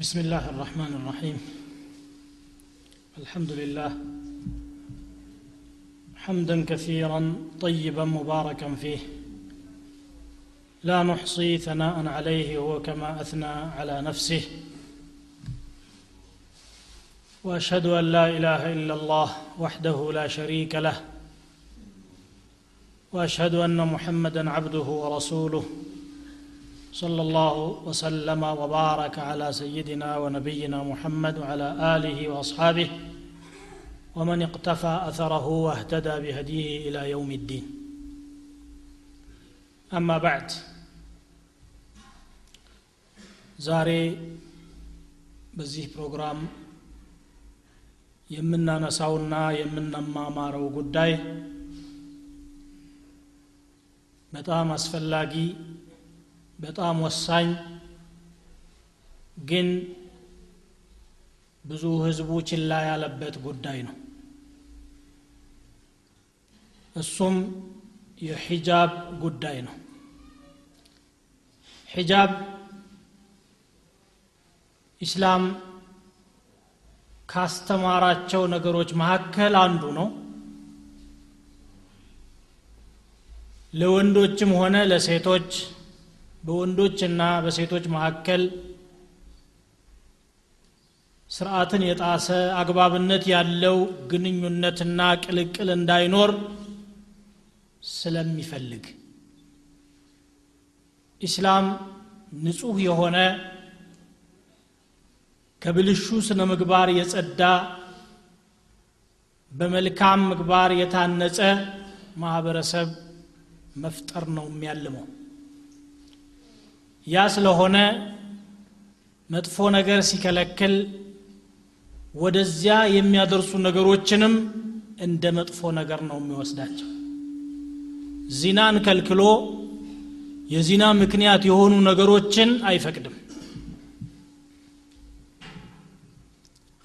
بسم الله الرحمن الرحيم. الحمد لله. حمدا كثيرا طيبا مباركا فيه. لا نحصي ثناء عليه هو كما أثنى على نفسه. وأشهد أن لا إله إلا الله وحده لا شريك له. وأشهد أن محمدا عبده ورسوله. صلى الله وسلم وبارك على سيدنا ونبينا محمد وعلى اله واصحابه ومن اقتفى اثره واهتدى بهديه الى يوم الدين اما بعد ዛሬ በዚህ ፕሮግራም የምናነሳውና የምንማማረው ጉዳይ በጣም አስፈላጊ በጣም ወሳኝ። ግን ብዙ ህዝቡ ችላ ያለበት ጉዳይ ነው። እሱም የሒጃብ ጉዳይ ነው። ሒጃብ ኢስላም ካስተማራቸው ነገሮች መካከል አንዱ ነው። ለወንዶችም ሆነ ለሴቶች በወንዶችና በሴቶች መካከል ስርዓትን የጣሰ አግባብነት ያለው ግንኙነትና ቅልቅል እንዳይኖር ስለሚፈልግ። ኢስላም ንጹህ የሆነ ከብልሹ ስነ ምግባር የጸዳ በመልካም ምግባር የታነጸ ማህበረሰብ መፍጠር ነው የሚያልመው ያ ስለሆነ መጥፎ ነገር ሲከለክል ወደዚያ የሚያደርሱ ነገሮችንም እንደ መጥፎ ነገር ነው የሚወስዳቸው። ዚናን ከልክሎ የዚና ምክንያት የሆኑ ነገሮችን አይፈቅድም።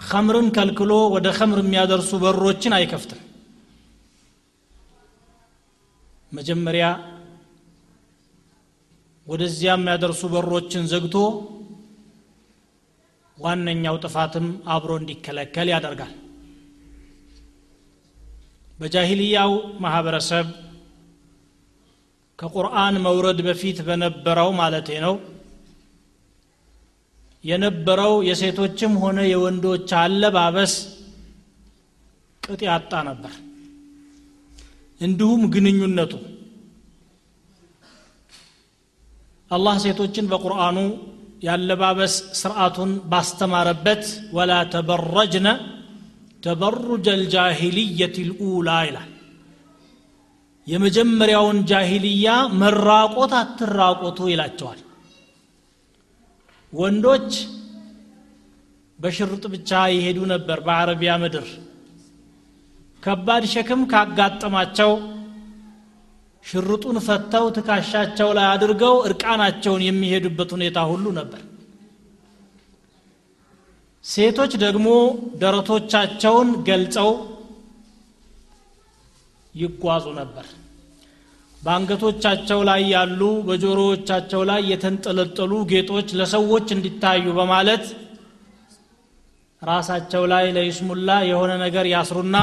ከምርን ከልክሎ ወደ ከምር የሚያደርሱ በሮችን አይከፍትም። መጀመሪያ ወደዚያ የሚያደርሱ በሮችን ዘግቶ ዋነኛው ጥፋትም አብሮ እንዲከለከል ያደርጋል። በጃሂልያው ማህበረሰብ ከቁርአን መውረድ በፊት በነበረው ማለቴ ነው። የነበረው የሴቶችም ሆነ የወንዶች አለባበስ ቅጥ ያጣ ነበር። እንዲሁም ግንኙነቱ አላህ ሴቶችን በቁርአኑ ያለባበስ ስርዓቱን ባስተማረበት ወላ ተበረጅነ ተበሩጀ ልጃሂልየት ልኡላ ይላል። የመጀመሪያውን ጃሂልያ መራቆት አትራቆቱ ይላቸዋል። ወንዶች በሽርጥ ብቻ ይሄዱ ነበር በአረቢያ ምድር። ከባድ ሸክም ካጋጠማቸው ሽርጡን ፈተው ትካሻቸው ላይ አድርገው እርቃናቸውን የሚሄዱበት ሁኔታ ሁሉ ነበር። ሴቶች ደግሞ ደረቶቻቸውን ገልጸው ይጓዙ ነበር። በአንገቶቻቸው ላይ ያሉ በጆሮዎቻቸው ላይ የተንጠለጠሉ ጌጦች ለሰዎች እንዲታዩ በማለት ራሳቸው ላይ ለይስሙላ የሆነ ነገር ያስሩና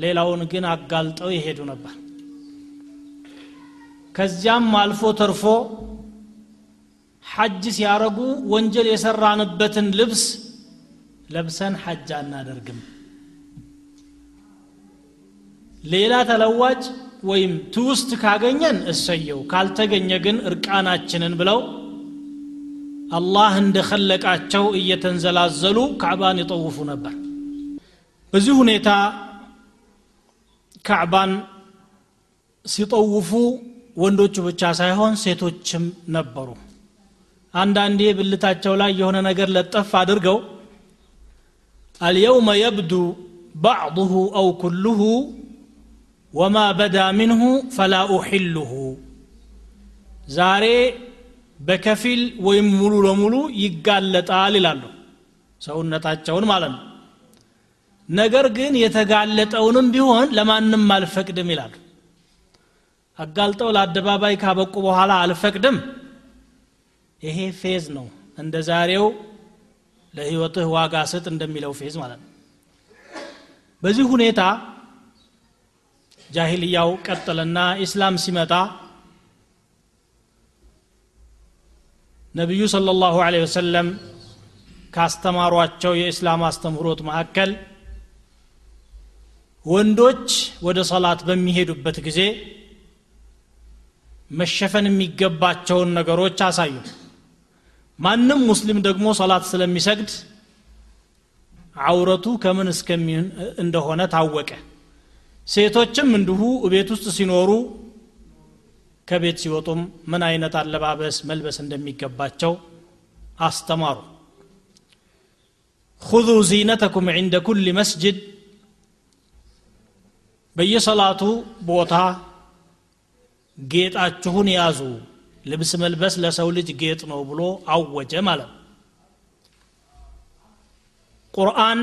ሌላውን ግን አጋልጠው ይሄዱ ነበር ከዚያም አልፎ ተርፎ ሐጅ ሲያረጉ ወንጀል የሰራንበትን ልብስ ለብሰን ሐጅ አናደርግም። ሌላ ተለዋጭ ወይም ትውስት ካገኘን እሰየው ካልተገኘ ግን እርቃናችንን ብለው አላህ እንደኸለቃቸው እየተንዘላዘሉ ካዕባን ይጠውፉ ነበር። በዚህ ሁኔታ ካዕባን ሲጠውፉ ወንዶቹ ብቻ ሳይሆን ሴቶችም ነበሩ። አንዳንዴ ብልታቸው ላይ የሆነ ነገር ለጠፍ አድርገው አልየውመ የብዱ ባዕضሁ አው ኩሉሁ ወማ በዳ ምንሁ ፈላ ኡሕልሁ ዛሬ በከፊል ወይም ሙሉ ለሙሉ ይጋለጣል ይላሉ ሰውነታቸውን ማለት ነው። ነገር ግን የተጋለጠውንም ቢሆን ለማንም አልፈቅድም ይላሉ አጋልጠው ለአደባባይ ካበቁ በኋላ አልፈቅድም ይሄ ፌዝ ነው እንደ ዛሬው ለህይወትህ ዋጋ ስጥ እንደሚለው ፌዝ ማለት ነው በዚህ ሁኔታ ጃሂልያው ቀጠለና ኢስላም ሲመጣ ነቢዩ صلى الله عليه وسلم ካስተማሯቸው የእስላም አስተምህሮት መካከል ወንዶች ወደ ሰላት በሚሄዱበት ጊዜ መሸፈን የሚገባቸውን ነገሮች አሳዩ። ማንም ሙስሊም ደግሞ ሰላት ስለሚሰግድ አውረቱ ከምን እስከሚሆን እንደሆነ ታወቀ። ሴቶችም እንዲሁ ቤት ውስጥ ሲኖሩ ከቤት ሲወጡም ምን አይነት አለባበስ መልበስ እንደሚገባቸው አስተማሩ። ሁዙ ዚነተኩም ዕንደ ኩል መስጅድ በየሰላቱ ቦታ ጌጣችሁን ያዙ ልብስ መልበስ ለሰው ልጅ ጌጥ ነው ብሎ አወጀ ማለት ነው ቁርአን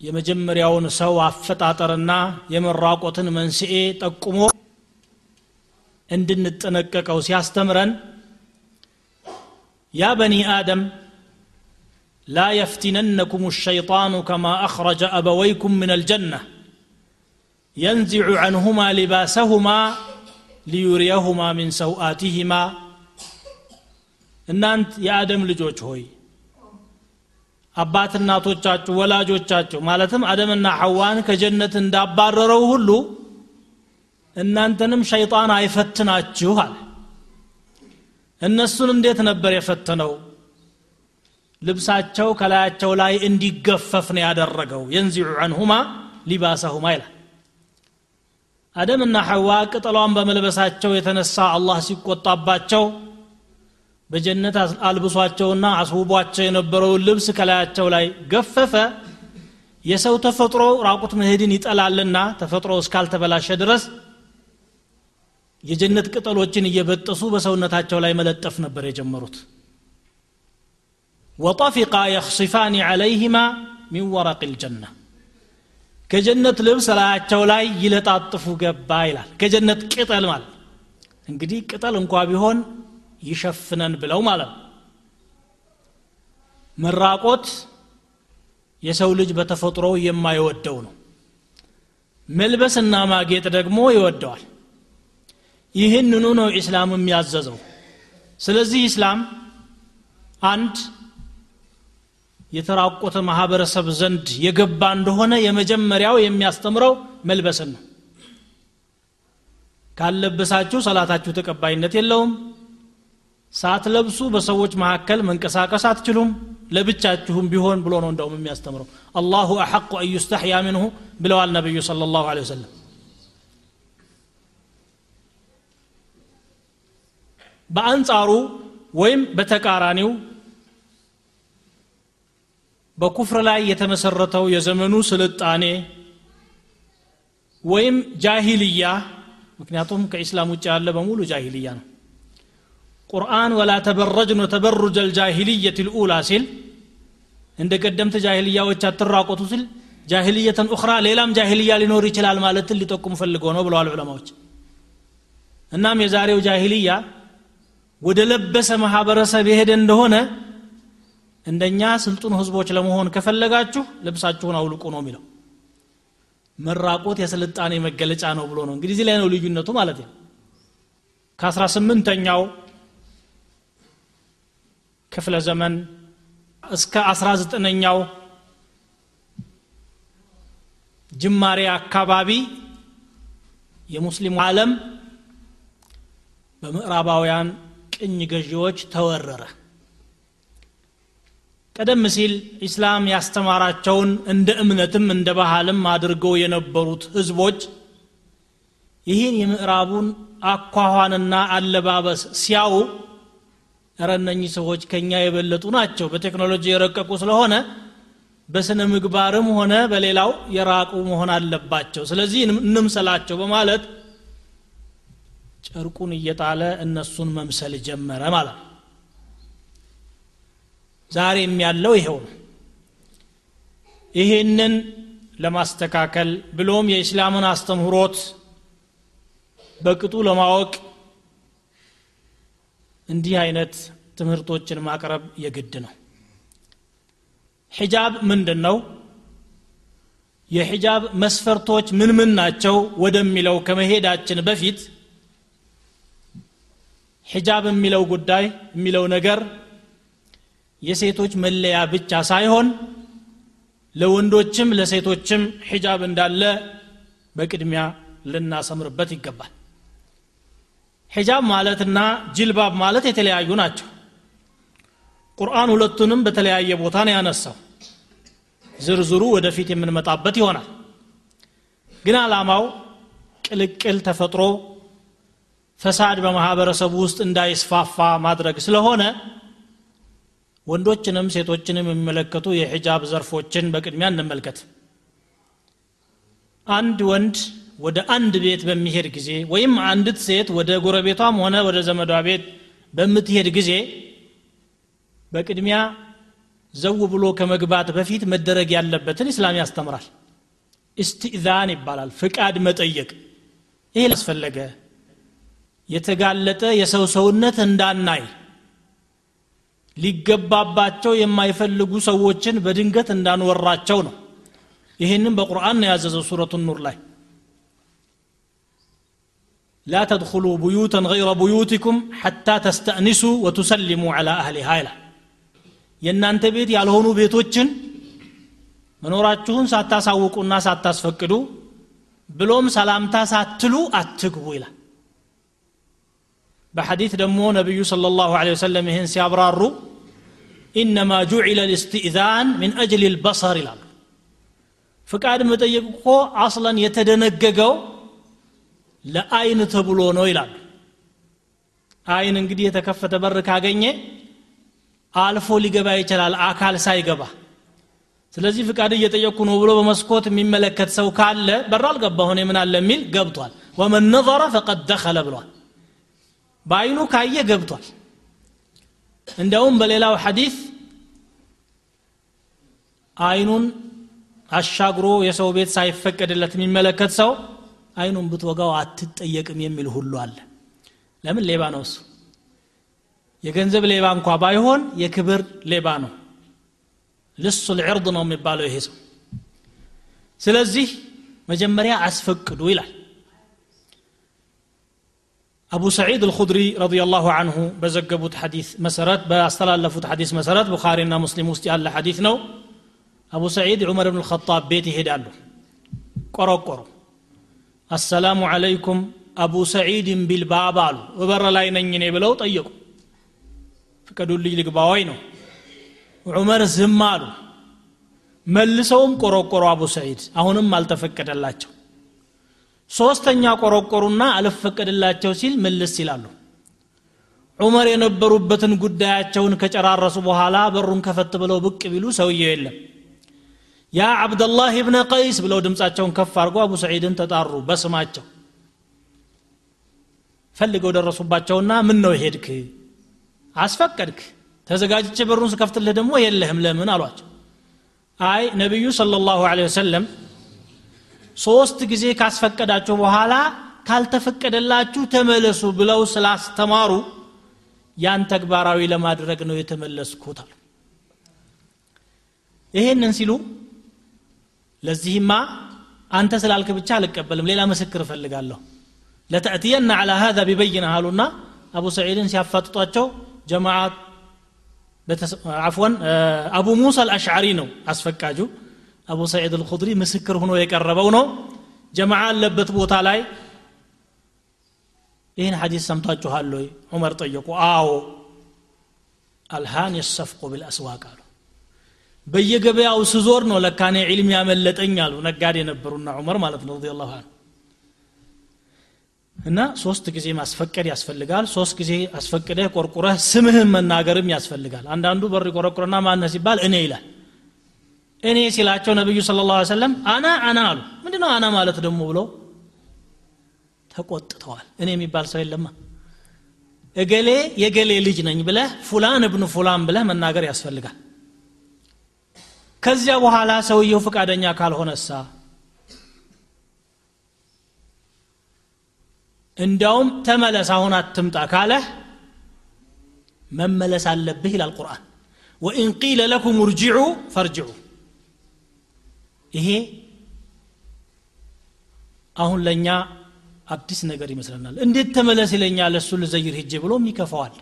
የመጀመሪያውን ሰው አፈጣጠርና የመራቆትን መንስኤ ጠቁሞ እንድንጠነቀቀው ሲያስተምረን ያ በኒ አደም لا يفتننكم الشيطان كما أخرج أبويكم من الجنة ينزع عنهما لباسهما ሊዩሪየሁማ ሚን ሰውአቲሂማ። እናንት የአደም ልጆች ሆይ አባት እናቶቻችሁ ወላጆቻችሁ ማለትም አደምና ሐዋን ከጀነት እንዳባረረው ሁሉ እናንተንም ሸይጣን አይፈትናችሁ አለ። እነሱን እንዴት ነበር የፈተነው? ልብሳቸው ከላያቸው ላይ እንዲገፈፍ ነው ያደረገው። የንዚዑ አንሁማ ሊባሰሁማ ይላል። አደምና ሐዋ ቅጠሏን በመልበሳቸው የተነሳ አላህ ሲቆጣባቸው በጀነት አልብሷቸውና አስውቧቸው የነበረውን ልብስ ከላያቸው ላይ ገፈፈ። የሰው ተፈጥሮ ራቁት መሄድን ይጠላልና ተፈጥሮ እስካልተበላሸ ድረስ የጀነት ቅጠሎችን እየበጠሱ በሰውነታቸው ላይ መለጠፍ ነበር የጀመሩት። ወጠፊቃ የኽሲፋኒ ዓለይህማ ሚን ወረቅ ልጀና ከጀነት ልብስ ላያቸው ላይ ይለጣጥፉ ገባ ይላል። ከጀነት ቅጠል ማለት እንግዲህ ቅጠል እንኳ ቢሆን ይሸፍነን ብለው ማለት ነው። መራቆት የሰው ልጅ በተፈጥሮ የማይወደው ነው። መልበስና ማጌጥ ደግሞ ይወደዋል። ይህንኑ ነው ኢስላም የሚያዘዘው። ስለዚህ ኢስላም አንድ የተራቆተ ማህበረሰብ ዘንድ የገባ እንደሆነ የመጀመሪያው የሚያስተምረው መልበስን ነው። ካለበሳችሁ ሰላታችሁ ተቀባይነት የለውም። ሳትለብሱ በሰዎች መካከል መንቀሳቀስ አትችሉም። ለብቻችሁም ቢሆን ብሎ ነው እንደውም የሚያስተምረው። አላሁ አሐቁ አን ዩስተሕያ ምንሁ ብለዋል ነቢዩ صለ ላሁ ለ ወሰለም። በአንጻሩ ወይም በተቃራኒው በኩፍር ላይ የተመሰረተው የዘመኑ ስልጣኔ ወይም ጃሂልያ ምክንያቱም ከኢስላም ውጭ ያለ በሙሉ ጃሂልያ ነው። ቁርአን ወላ ተበረጅን ተበሩጀ ልጃሂልየት ልኡላ ሲል እንደ ቀደምት ጃሂልያዎች አትራቆቱ ሲል ጃሂልየተን ኡኽራ ሌላም ጃሂልያ ሊኖር ይችላል ማለትን ሊጠቁም ፈልገው ነው ብለዋል ዑለማዎች። እናም የዛሬው ጃሂልያ ወደ ለበሰ ማህበረሰብ የሄደ እንደሆነ እንደኛ ስልጡን ህዝቦች ለመሆን ከፈለጋችሁ ልብሳችሁን አውልቁ ነው የሚለው። መራቆት የስልጣኔ መገለጫ ነው ብሎ ነው። እንግዲህ እዚህ ላይ ነው ልዩነቱ ማለት ነው። ከአስራ ስምንተኛው ክፍለ ዘመን እስከ አስራ ዘጠነኛው ጅማሬ አካባቢ የሙስሊሙ ዓለም በምዕራባውያን ቅኝ ገዢዎች ተወረረ ቀደም ሲል ኢስላም ያስተማራቸውን እንደ እምነትም እንደ ባህልም አድርገው የነበሩት ህዝቦች ይህን የምዕራቡን አኳኋንና አለባበስ እረ እነኚህ ሰዎች ከኛ የበለጡ ናቸው በቴክኖሎጂ የረቀቁ ስለሆነ በስነ ምግባርም ሆነ በሌላው የራቁ መሆን አለባቸው ስለዚህ እንምሰላቸው በማለት ጨርቁን እየጣለ እነሱን መምሰል ጀመረ ማለት ዛሬም ያለው ይሄው ነው። ይሄንን ለማስተካከል ብሎም የኢስላምን አስተምህሮት በቅጡ ለማወቅ እንዲህ አይነት ትምህርቶችን ማቅረብ የግድ ነው። ሒጃብ ምንድን ነው የሒጃብ መስፈርቶች ምን ምን ናቸው ወደሚለው ከመሄዳችን በፊት ሒጃብ የሚለው ጉዳይ የሚለው ነገር የሴቶች መለያ ብቻ ሳይሆን ለወንዶችም ለሴቶችም ሒጃብ እንዳለ በቅድሚያ ልናሰምርበት ይገባል። ሒጃብ ማለትና ጅልባብ ማለት የተለያዩ ናቸው። ቁርአን ሁለቱንም በተለያየ ቦታ ነው ያነሳው። ዝርዝሩ ወደፊት የምንመጣበት ይሆናል። ግን አላማው ቅልቅል ተፈጥሮ ፈሳድ በማህበረሰቡ ውስጥ እንዳይስፋፋ ማድረግ ስለሆነ ወንዶችንም ሴቶችንም የሚመለከቱ የሒጃብ ዘርፎችን በቅድሚያ እንመልከት። አንድ ወንድ ወደ አንድ ቤት በሚሄድ ጊዜ ወይም አንዲት ሴት ወደ ጎረቤቷም ሆነ ወደ ዘመዷ ቤት በምትሄድ ጊዜ በቅድሚያ ዘው ብሎ ከመግባት በፊት መደረግ ያለበትን ኢስላም ያስተምራል። እስትኢዛን ይባላል ፍቃድ መጠየቅ። ይህ ላስፈለገ የተጋለጠ የሰው ሰውነት እንዳናይ ሊገባባቸው የማይፈልጉ ሰዎችን በድንገት እንዳንወራቸው ነው ይህንም በቁርአን ነው ያዘዘው ሱረቱ ኑር ላይ لا تدخلوا بيوتا غير بيوتكم حتى تستأنسوا وتسلموا على أهلها ይላል የእናንተ ቤት ያልሆኑ ቤቶችን መኖራችሁን ሳታሳውቁና ሳታስፈቅዱ ብሎም ሰላምታ ሳትሉ አትግቡ ይላል በሐዲት ደግሞ ነቢዩ صለ ላሁ ወሰለም ይህን ሲያብራሩ ኢነማ ጁዒለ ልስትእዛን ምን አጅል ልበሰር ይላሉ። ፍቃድ መጠየቅ እኮ አስለን የተደነገገው ለአይን ተብሎ ነው ይላሉ። አይን እንግዲህ የተከፈተ በር ካገኘ አልፎ ሊገባ ይችላል አካል ሳይገባ። ስለዚህ ፍቃድ እየጠየቅኩ ነው ብሎ በመስኮት የሚመለከት ሰው ካለ በር አልገባ ሆነ ምን አለ የሚል ገብቷል። ወመን ነظረ ፈቀድ ደኸለ ብሏል። በአይኑ ካየ ገብቷል። እንዲያውም በሌላው ሐዲስ አይኑን አሻግሮ የሰው ቤት ሳይፈቀድለት የሚመለከት ሰው አይኑን ብትወጋው አትጠየቅም የሚል ሁሉ አለ። ለምን? ሌባ ነው እሱ። የገንዘብ ሌባ እንኳ ባይሆን የክብር ሌባ ነው። ልሱ ልዕርድ ነው የሚባለው ይሄ ሰው። ስለዚህ መጀመሪያ አስፈቅዱ ይላል አቡ ሰዒድ አልኹድሪ ረዲየላሁ አንሁ በዘገቡት ሐዲስ መሰረት ባስተላለፉት ሐዲስ መሰረት ቡኻሪና ሙስሊም ውስጥ ያለ ሐዲስ ነው። አቡ ሰዒድ ዑመር ብን ልኸጣብ ቤት ይሄዳሉ። ቆረቆሩ። አሰላሙ ዓለይኩም አቡ ሰዒድን ቢልባብ አሉ። በበር ላይ ነኝ እኔ ብለው ጠየቁ። ፍቀዱልኝ ልግባዋይ ነው። ዑመር ዝም አሉ። መልሰውም ቆረቆሩ አቡ ሰዒድ። አሁንም አልተፈቀደላቸው ሶስተኛ ቆረቆሩና አልፈቀድላቸው ሲል ምልስ ይላሉ። ዑመር የነበሩበትን ጉዳያቸውን ከጨራረሱ በኋላ በሩን ከፈት ብለው ብቅ ቢሉ ሰውየው የለም። ያ አብደላህ እብነ ቀይስ ብለው ድምፃቸውን ከፍ አድርጎ አቡ ሰዒድን ተጣሩ በስማቸው። ፈልገው ደረሱባቸውና ምን ነው ሄድክ? አስፈቀድክ። ተዘጋጅቼ በሩን ስከፍትልህ ደግሞ የለህም። ለምን? አሏቸው። አይ ነቢዩ ሰለላሁ ላሁ ወሰለም ሶስት ጊዜ ካስፈቀዳቸው በኋላ ካልተፈቀደላችሁ ተመለሱ ብለው ስላስተማሩ ያን ተግባራዊ ለማድረግ ነው የተመለስኩታል። ይሄንን ሲሉ ለዚህማ አንተ ስላልክ ብቻ አልቀበልም ሌላ ምስክር እፈልጋለሁ ለተእትየና አላ ሀዛ ቢበይነ አሉና አቡ ሰዒድን ሲያፋጥጧቸው ጀማዓ አፍወን አቡ ሙሳ አልአሽዓሪ ነው አስፈቃጁ አቡ ሰዒድ አልኹድሪ ምስክር ሆኖ የቀረበው ነው። ጀማዓ አለበት ቦታ ላይ። ይህን ሐዲስ ሰምታችኋል ወይ? ዑመር ጠየቁ። አዎ። አልሃን የሰፍቁ ቢልአስዋቅ አሉ። በየገበያው ስዞር ነው ለካኔ ዒልም ያመለጠኝ አሉ። ነጋዴ ነበሩና ዑመር ማለት ነው ረዲ ላሁ እና ሶስት ጊዜ ማስፈቀድ ያስፈልጋል። ሶስት ጊዜ አስፈቅደህ ቆርቁረህ ስምህን መናገርም ያስፈልጋል። አንዳንዱ በር ቆረቁረና ማነ ሲባል እኔ ይላል እኔ ሲላቸው ነቢዩ ስለ ላ ሰለም አና አና አሉ። ምንድ ነው አና ማለት ደግሞ ብለው ተቆጥተዋል። እኔ የሚባል ሰው የለማ። እገሌ የገሌ ልጅ ነኝ ብለህ ፉላን እብኑ ፉላን ብለህ መናገር ያስፈልጋል። ከዚያ በኋላ ሰውየው ፈቃደኛ ካልሆነሳ እንዲያውም ተመለስ አሁን አትምጣ ካለህ መመለስ አለብህ ይላል ቁርአን። ወኢን ቂለ ለኩም እርጅዑ ፈርጅዑ ይሄ አሁን ለእኛ አዲስ ነገር ይመስለናል። እንዴት ተመለስ ይለኛል? እሱ ልዘይር ሄጄ ብሎም ይከፋዋል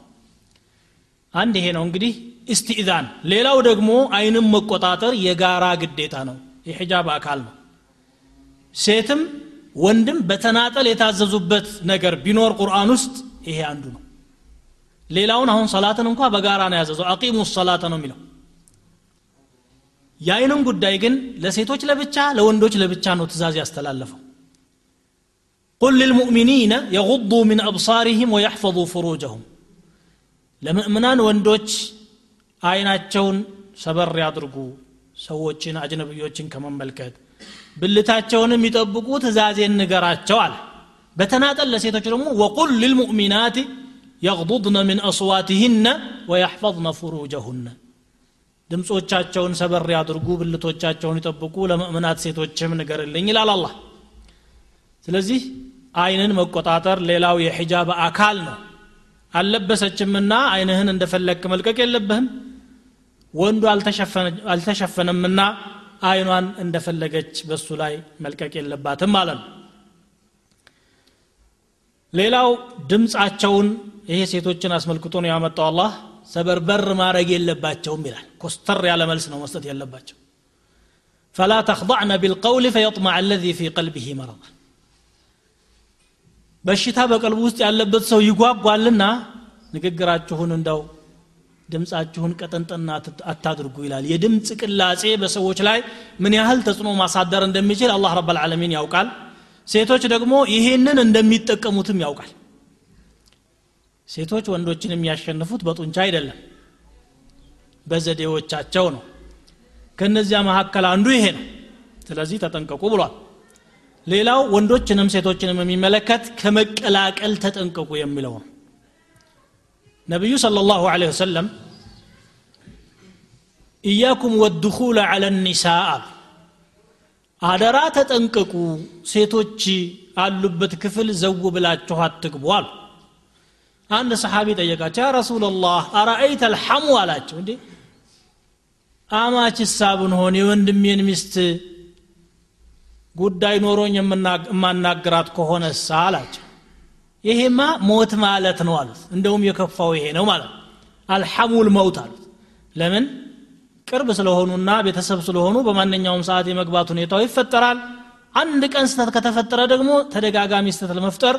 አንድ ይሄ ነው እንግዲህ እስትኢዛን ሌላው ደግሞ አይንም መቆጣጠር የጋራ ግዴታ ነው። የሒጃብ አካል ነው። ሴትም ወንድም በተናጠል የታዘዙበት ነገር ቢኖር ቁርአን ውስጥ ይሄ አንዱ ነው። ሌላውን አሁን ሰላትን እንኳ በጋራ ነው ያዘዘው። አቂሙ ሰላተ ነው የሚለው የአይንን ጉዳይ ግን ለሴቶች ለብቻ ለወንዶች ለብቻ ነው ትእዛዝ ያስተላለፈው قل للمؤمنين يغضوا من أبصارهم ويحفظوا فروجهم ለምእምናን ወንዶች አይናቸውን ሰበር ያድርጉ ሰዎችን አጅነብዮችን ከመመልከት ብልታቸውንም ይጠብቁ ትእዛዜን ንገራቸው አለ በተናጠል ለሴቶች ደግሞ ወቁል ልልሙእሚናት يغضضن من أصواتهن ويحفظن فروجهن ድምፆቻቸውን ሰበር ያድርጉ ብልቶቻቸውን ይጠብቁ ለምእምናት ሴቶችም ንገርልኝ ይላል አላህ። ስለዚህ አይንን መቆጣጠር ሌላው የሒጃብ አካል ነው። አልለበሰችምና አይንህን እንደፈለግክ መልቀቅ የለብህም። ወንዱ አልተሸፈነምና አይኗን እንደፈለገች በሱ ላይ መልቀቅ የለባትም ማለት ነው። ሌላው ድምፃቸውን ይሄ ሴቶችን አስመልክቶ ነው ያመጣው አላህ ሰበርበር ማድረግ የለባቸውም ይላል ኮስተር ያለ መልስ ነው መስጠት የለባቸው فلا تخضعن بالقول فيطمع الذي في قلبه مرض በሽታ በቀልቡ ውስጥ ያለበት ሰው ይጓጓልና ንግግራችሁን እንደው ድምፃችሁን ቀጠንጠና አታድርጉ ይላል የድምፅ ቅላጼ በሰዎች ላይ ምን ያህል ተጽዕኖ ማሳደር እንደሚችል አላህ ረብ ልዓለሚን ያውቃል ሴቶች ደግሞ ይሄንን እንደሚጠቀሙትም ያውቃል ሴቶች ወንዶችን የሚያሸንፉት በጡንቻ አይደለም በዘዴዎቻቸው ነው ከነዚያ መካከል አንዱ ይሄ ነው ስለዚህ ተጠንቀቁ ብሏል ሌላው ወንዶችንም ሴቶችንም የሚመለከት ከመቀላቀል ተጠንቀቁ የሚለው ነው ነቢዩ صلى الله عليه وسلم إياكم والدخول على النساء አደራ ተጠንቀቁ ሴቶች አሉበት ክፍል ዘው ብላችሁ አትግቡ አሉ አንድ ሰሓቢ ጠየቃቸው ያ ረሱላላህ አረአይተ አልሐሙ? አላቸው። እንዴ? አማችሳ ብንሆን የወንድሜን ሚስት ጉዳይ ኖሮኝ የማናግራት ከሆነሳ አላቸው። ይሄማ ሞት ማለት ነው አሉት። እንደውም የከፋው ይሄ ነው ማለት አልሐሙል መውት አሉት። ለምን? ቅርብ ስለሆኑና ቤተሰብ ስለሆኑ በማንኛውም ሰዓት የመግባት ሁኔታው ይፈጠራል። አንድ ቀን ስተት ከተፈጠረ ደግሞ ተደጋጋሚ ስተት ለመፍጠር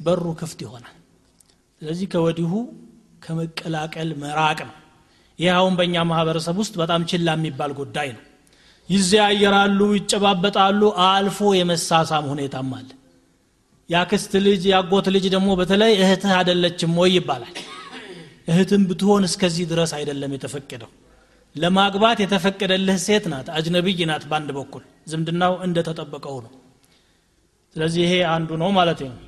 በሩ ክፍት ይሆናል ስለዚህ ከወዲሁ ከመቀላቀል መራቅ ነው። ይህ አሁን በእኛ ማህበረሰብ ውስጥ በጣም ችላ የሚባል ጉዳይ ነው። ይዘያየራሉ ይጨባበጣሉ አልፎ የመሳሳም ሁኔታም አለ። ያክስት ልጅ ያጎት ልጅ ደግሞ በተለይ እህትህ አደለችም ወይ ይባላል። እህትም ብትሆን እስከዚህ ድረስ አይደለም የተፈቀደው። ለማግባት የተፈቀደልህ ሴት ናት አጅነቢይ ናት በአንድ በኩል። ዝምድናው እንደተጠበቀው ነው። ስለዚህ ይሄ አንዱ ነው ማለት ነው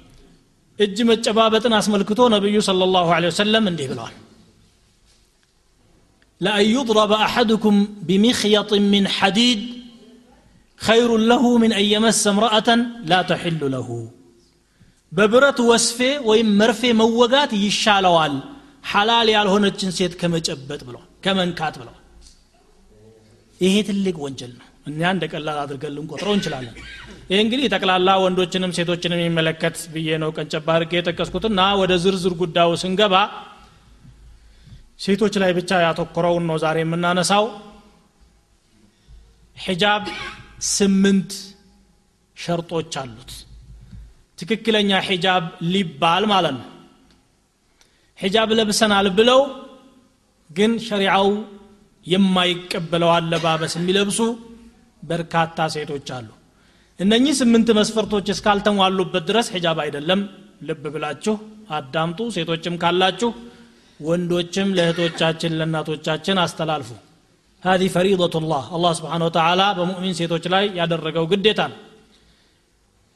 እጅ መጨባበጥን አስመልክቶ ነቢዩ صلى الله عليه وسلم እንዲህ ብለዋል لأن يضرب أحدكم بمخيط من حديد خير له من أن يمس امرأة لا تحل له በብረት ወስፌ ወይም መርፌ መወጋት ይሻለዋል ሐላል ያልሆነችን ሴት ከመጨበጥ ብለዋል ከመንካት ብለዋል ይሄ ትልቅ ወንጀል ነው እኛ እንደ ቀላል አድርገን ልንቆጥረው እንችላለን። ይህ እንግዲህ ጠቅላላ ወንዶችንም ሴቶችንም የሚመለከት ብዬ ነው ቀንጨባ አድርጌ የጠቀስኩትና ወደ ዝርዝር ጉዳዩ ስንገባ ሴቶች ላይ ብቻ ያተኮረውን ነው ዛሬ የምናነሳው። ሒጃብ ስምንት ሸርጦች አሉት። ትክክለኛ ሒጃብ ሊባል ማለት ነው። ሒጃብ ለብሰናል ብለው ግን ሸሪዓው የማይቀበለው አለባበስ የሚለብሱ በርካታ ሴቶች አሉ እነኚህ ስምንት መስፈርቶች እስካልተሟሉበት ድረስ ሒጃብ አይደለም ልብ ብላችሁ አዳምጡ ሴቶችም ካላችሁ ወንዶችም ለእህቶቻችን ለእናቶቻችን አስተላልፉ هذه فريضة الله الله سبحانه وتعالى በሙእሚን ሴቶች ላይ ያደረገው ግዴታ ነው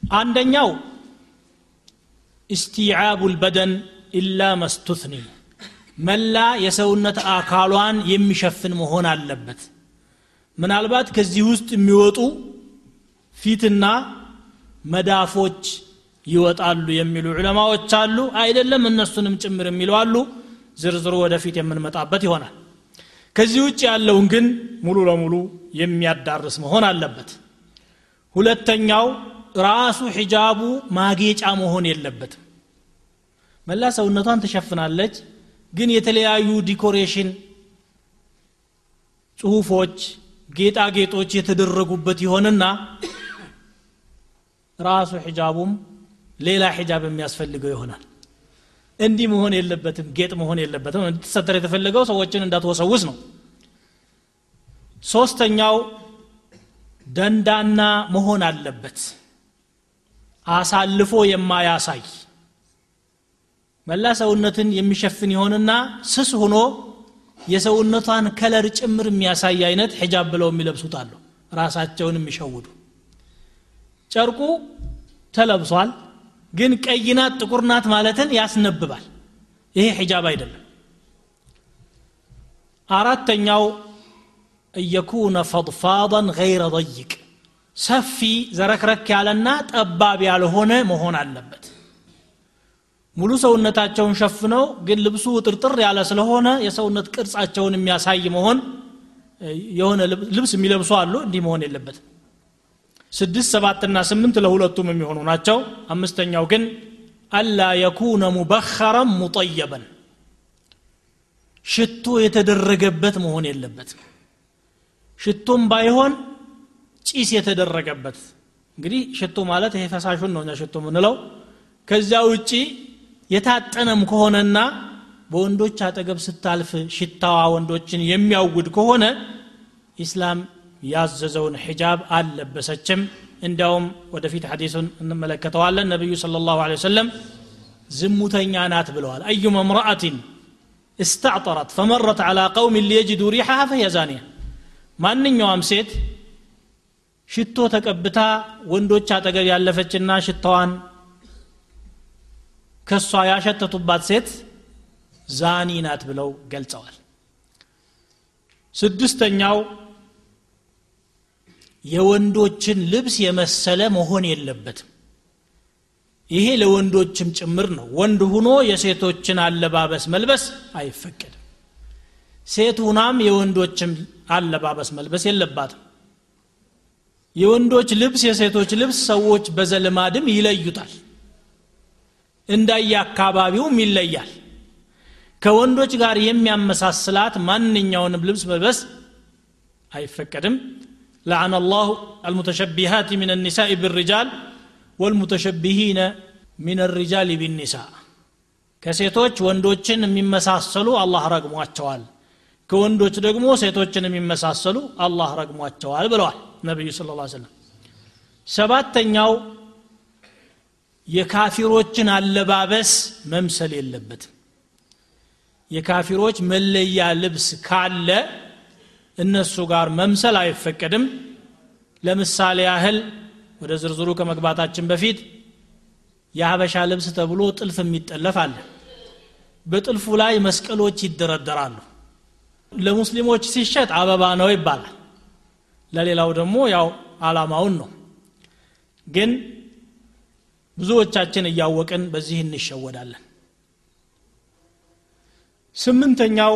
አንደኛው استيعاب البدن إلا ما استثني መላ የሰውነት አካሏን የሚሸፍን መሆን አለበት ምናልባት ከዚህ ውስጥ የሚወጡ ፊትና መዳፎች ይወጣሉ የሚሉ ዑለማዎች አሉ። አይደለም እነሱንም ጭምር የሚሉ አሉ። ዝርዝሩ ወደፊት የምንመጣበት ይሆናል። ከዚህ ውጭ ያለውን ግን ሙሉ ለሙሉ የሚያዳርስ መሆን አለበት። ሁለተኛው ራሱ ሒጃቡ ማጌጫ መሆን የለበትም። መላ ሰውነቷን ትሸፍናለች ግን የተለያዩ decoration ጽሁፎች ጌጣጌጦች የተደረጉበት ይሆንና ራሱ ሒጃቡም ሌላ ሒጃብ የሚያስፈልገው ይሆናል። እንዲህ መሆን የለበትም ጌጥ መሆን የለበትም። እንድትሰተር የተፈለገው ሰዎችን እንዳትወሰውስ ነው። ሶስተኛው ደንዳና መሆን አለበት። አሳልፎ የማያሳይ መላ ሰውነትን የሚሸፍን ይሆንና ስስ ሆኖ የሰውነቷን ከለር ጭምር የሚያሳይ አይነት ሒጃብ ብለው የሚለብሱት አሉ። ራሳቸውን የሚሸውዱ። ጨርቁ ተለብሷል ግን ቀይናት ጥቁርናት ማለትን ያስነብባል። ይሄ ሒጃብ አይደለም። አራተኛው እየኩነ ፈضፋضን ገይረ ضይቅ። ሰፊ ዘረክረክ ያለና ጠባብ ያልሆነ መሆን አለበት። ሙሉ ሰውነታቸውን ሸፍነው ግን ልብሱ ጥርጥር ያለ ስለሆነ የሰውነት ቅርጻቸውን የሚያሳይ መሆን የሆነ ልብስ የሚለብሱ አሉ እንዲህ መሆን የለበትም። ስድስት ሰባትና ስምንት ለሁለቱም የሚሆኑ ናቸው። አምስተኛው ግን አላ የኩነ ሙበኸረን ሙጠየበን። ሽቶ የተደረገበት መሆን የለበትም። ሽቶም ባይሆን ጭስ የተደረገበት። እንግዲህ ሽቶ ማለት ይሄ ፈሳሹን ነው ሽቶ የምንለው። ከዚያ ውጪ የታጠነም ከሆነና በወንዶች አጠገብ ስታልፍ ሽታዋ ወንዶችን የሚያውድ ከሆነ ኢስላም ያዘዘውን ሒጃብ አልለበሰችም። እንዲያውም ወደፊት ሐዲሱን እንመለከተዋለን። ነቢዩ صለ ላሁ ለ ዝሙተኛ ናት ብለዋል። አዩመ እምረአትን استعطرت فمرت على قوم ليجدوا ريحها فهي ማንኛውም ሴት ሽቶ ተቀብታ ወንዶች አጠገብ ያለፈችና ሽታዋን ከእሷ ያሸተቱባት ሴት ዛኒ ናት ብለው ገልጸዋል። ስድስተኛው የወንዶችን ልብስ የመሰለ መሆን የለበትም። ይሄ ለወንዶችም ጭምር ነው። ወንድ ሁኖ የሴቶችን አለባበስ መልበስ አይፈቀድም። ሴት ሁናም የወንዶችም አለባበስ መልበስ የለባትም። የወንዶች ልብስ የሴቶች ልብስ ሰዎች በዘልማድም ይለዩታል እንዳየ አካባቢውም ይለያል ከወንዶች ጋር የሚያመሳስላት ማንኛውንም ልብስ መልበስ አይፈቀድም لعن الله المتشبهات من النساء بالرجال والمتشبهين من الرجال بالنساء ከሴቶች ወንዶችን የሚመሳሰሉ አላህ ረግሟቸዋል ከወንዶች ደግሞ ሴቶችን የሚመሳሰሉ አላህ ረግሟቸዋል ብለዋል ነቢዩ ስለ ላ ስለም ሰባተኛው የካፊሮችን አለባበስ መምሰል የለበትም። የካፊሮች መለያ ልብስ ካለ እነሱ ጋር መምሰል አይፈቀድም። ለምሳሌ ያህል ወደ ዝርዝሩ ከመግባታችን በፊት የሀበሻ ልብስ ተብሎ ጥልፍ የሚጠለፍ አለ። በጥልፉ ላይ መስቀሎች ይደረደራሉ። ለሙስሊሞች ሲሸጥ አበባ ነው ይባላል። ለሌላው ደግሞ ያው አላማውን ነው። ግን ብዙዎቻችን እያወቅን በዚህ እንሸወዳለን። ስምንተኛው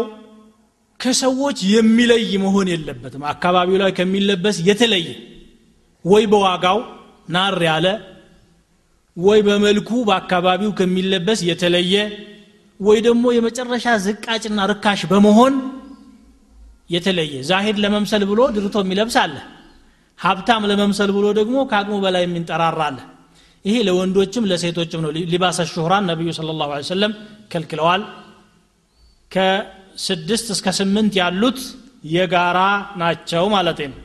ከሰዎች የሚለይ መሆን የለበትም። አካባቢው ላይ ከሚለበስ የተለየ ወይ በዋጋው ናር ያለ ወይ በመልኩ በአካባቢው ከሚለበስ የተለየ ወይ ደግሞ የመጨረሻ ዝቃጭና ርካሽ በመሆን የተለየ። ዛሂድ ለመምሰል ብሎ ድርቶ የሚለብስ አለ ሀብታም ለመምሰል ብሎ ደግሞ ከአቅሙ በላይ የሚንጠራራ አለ ይሄ ለወንዶችም ለሴቶችም ነው። ሊባሰ ሹህራን ነቢዩ ስለ ላሁ ሰለም ከልክለዋል። ከስድስት እስከ ስምንት ያሉት የጋራ ናቸው ማለት ነው።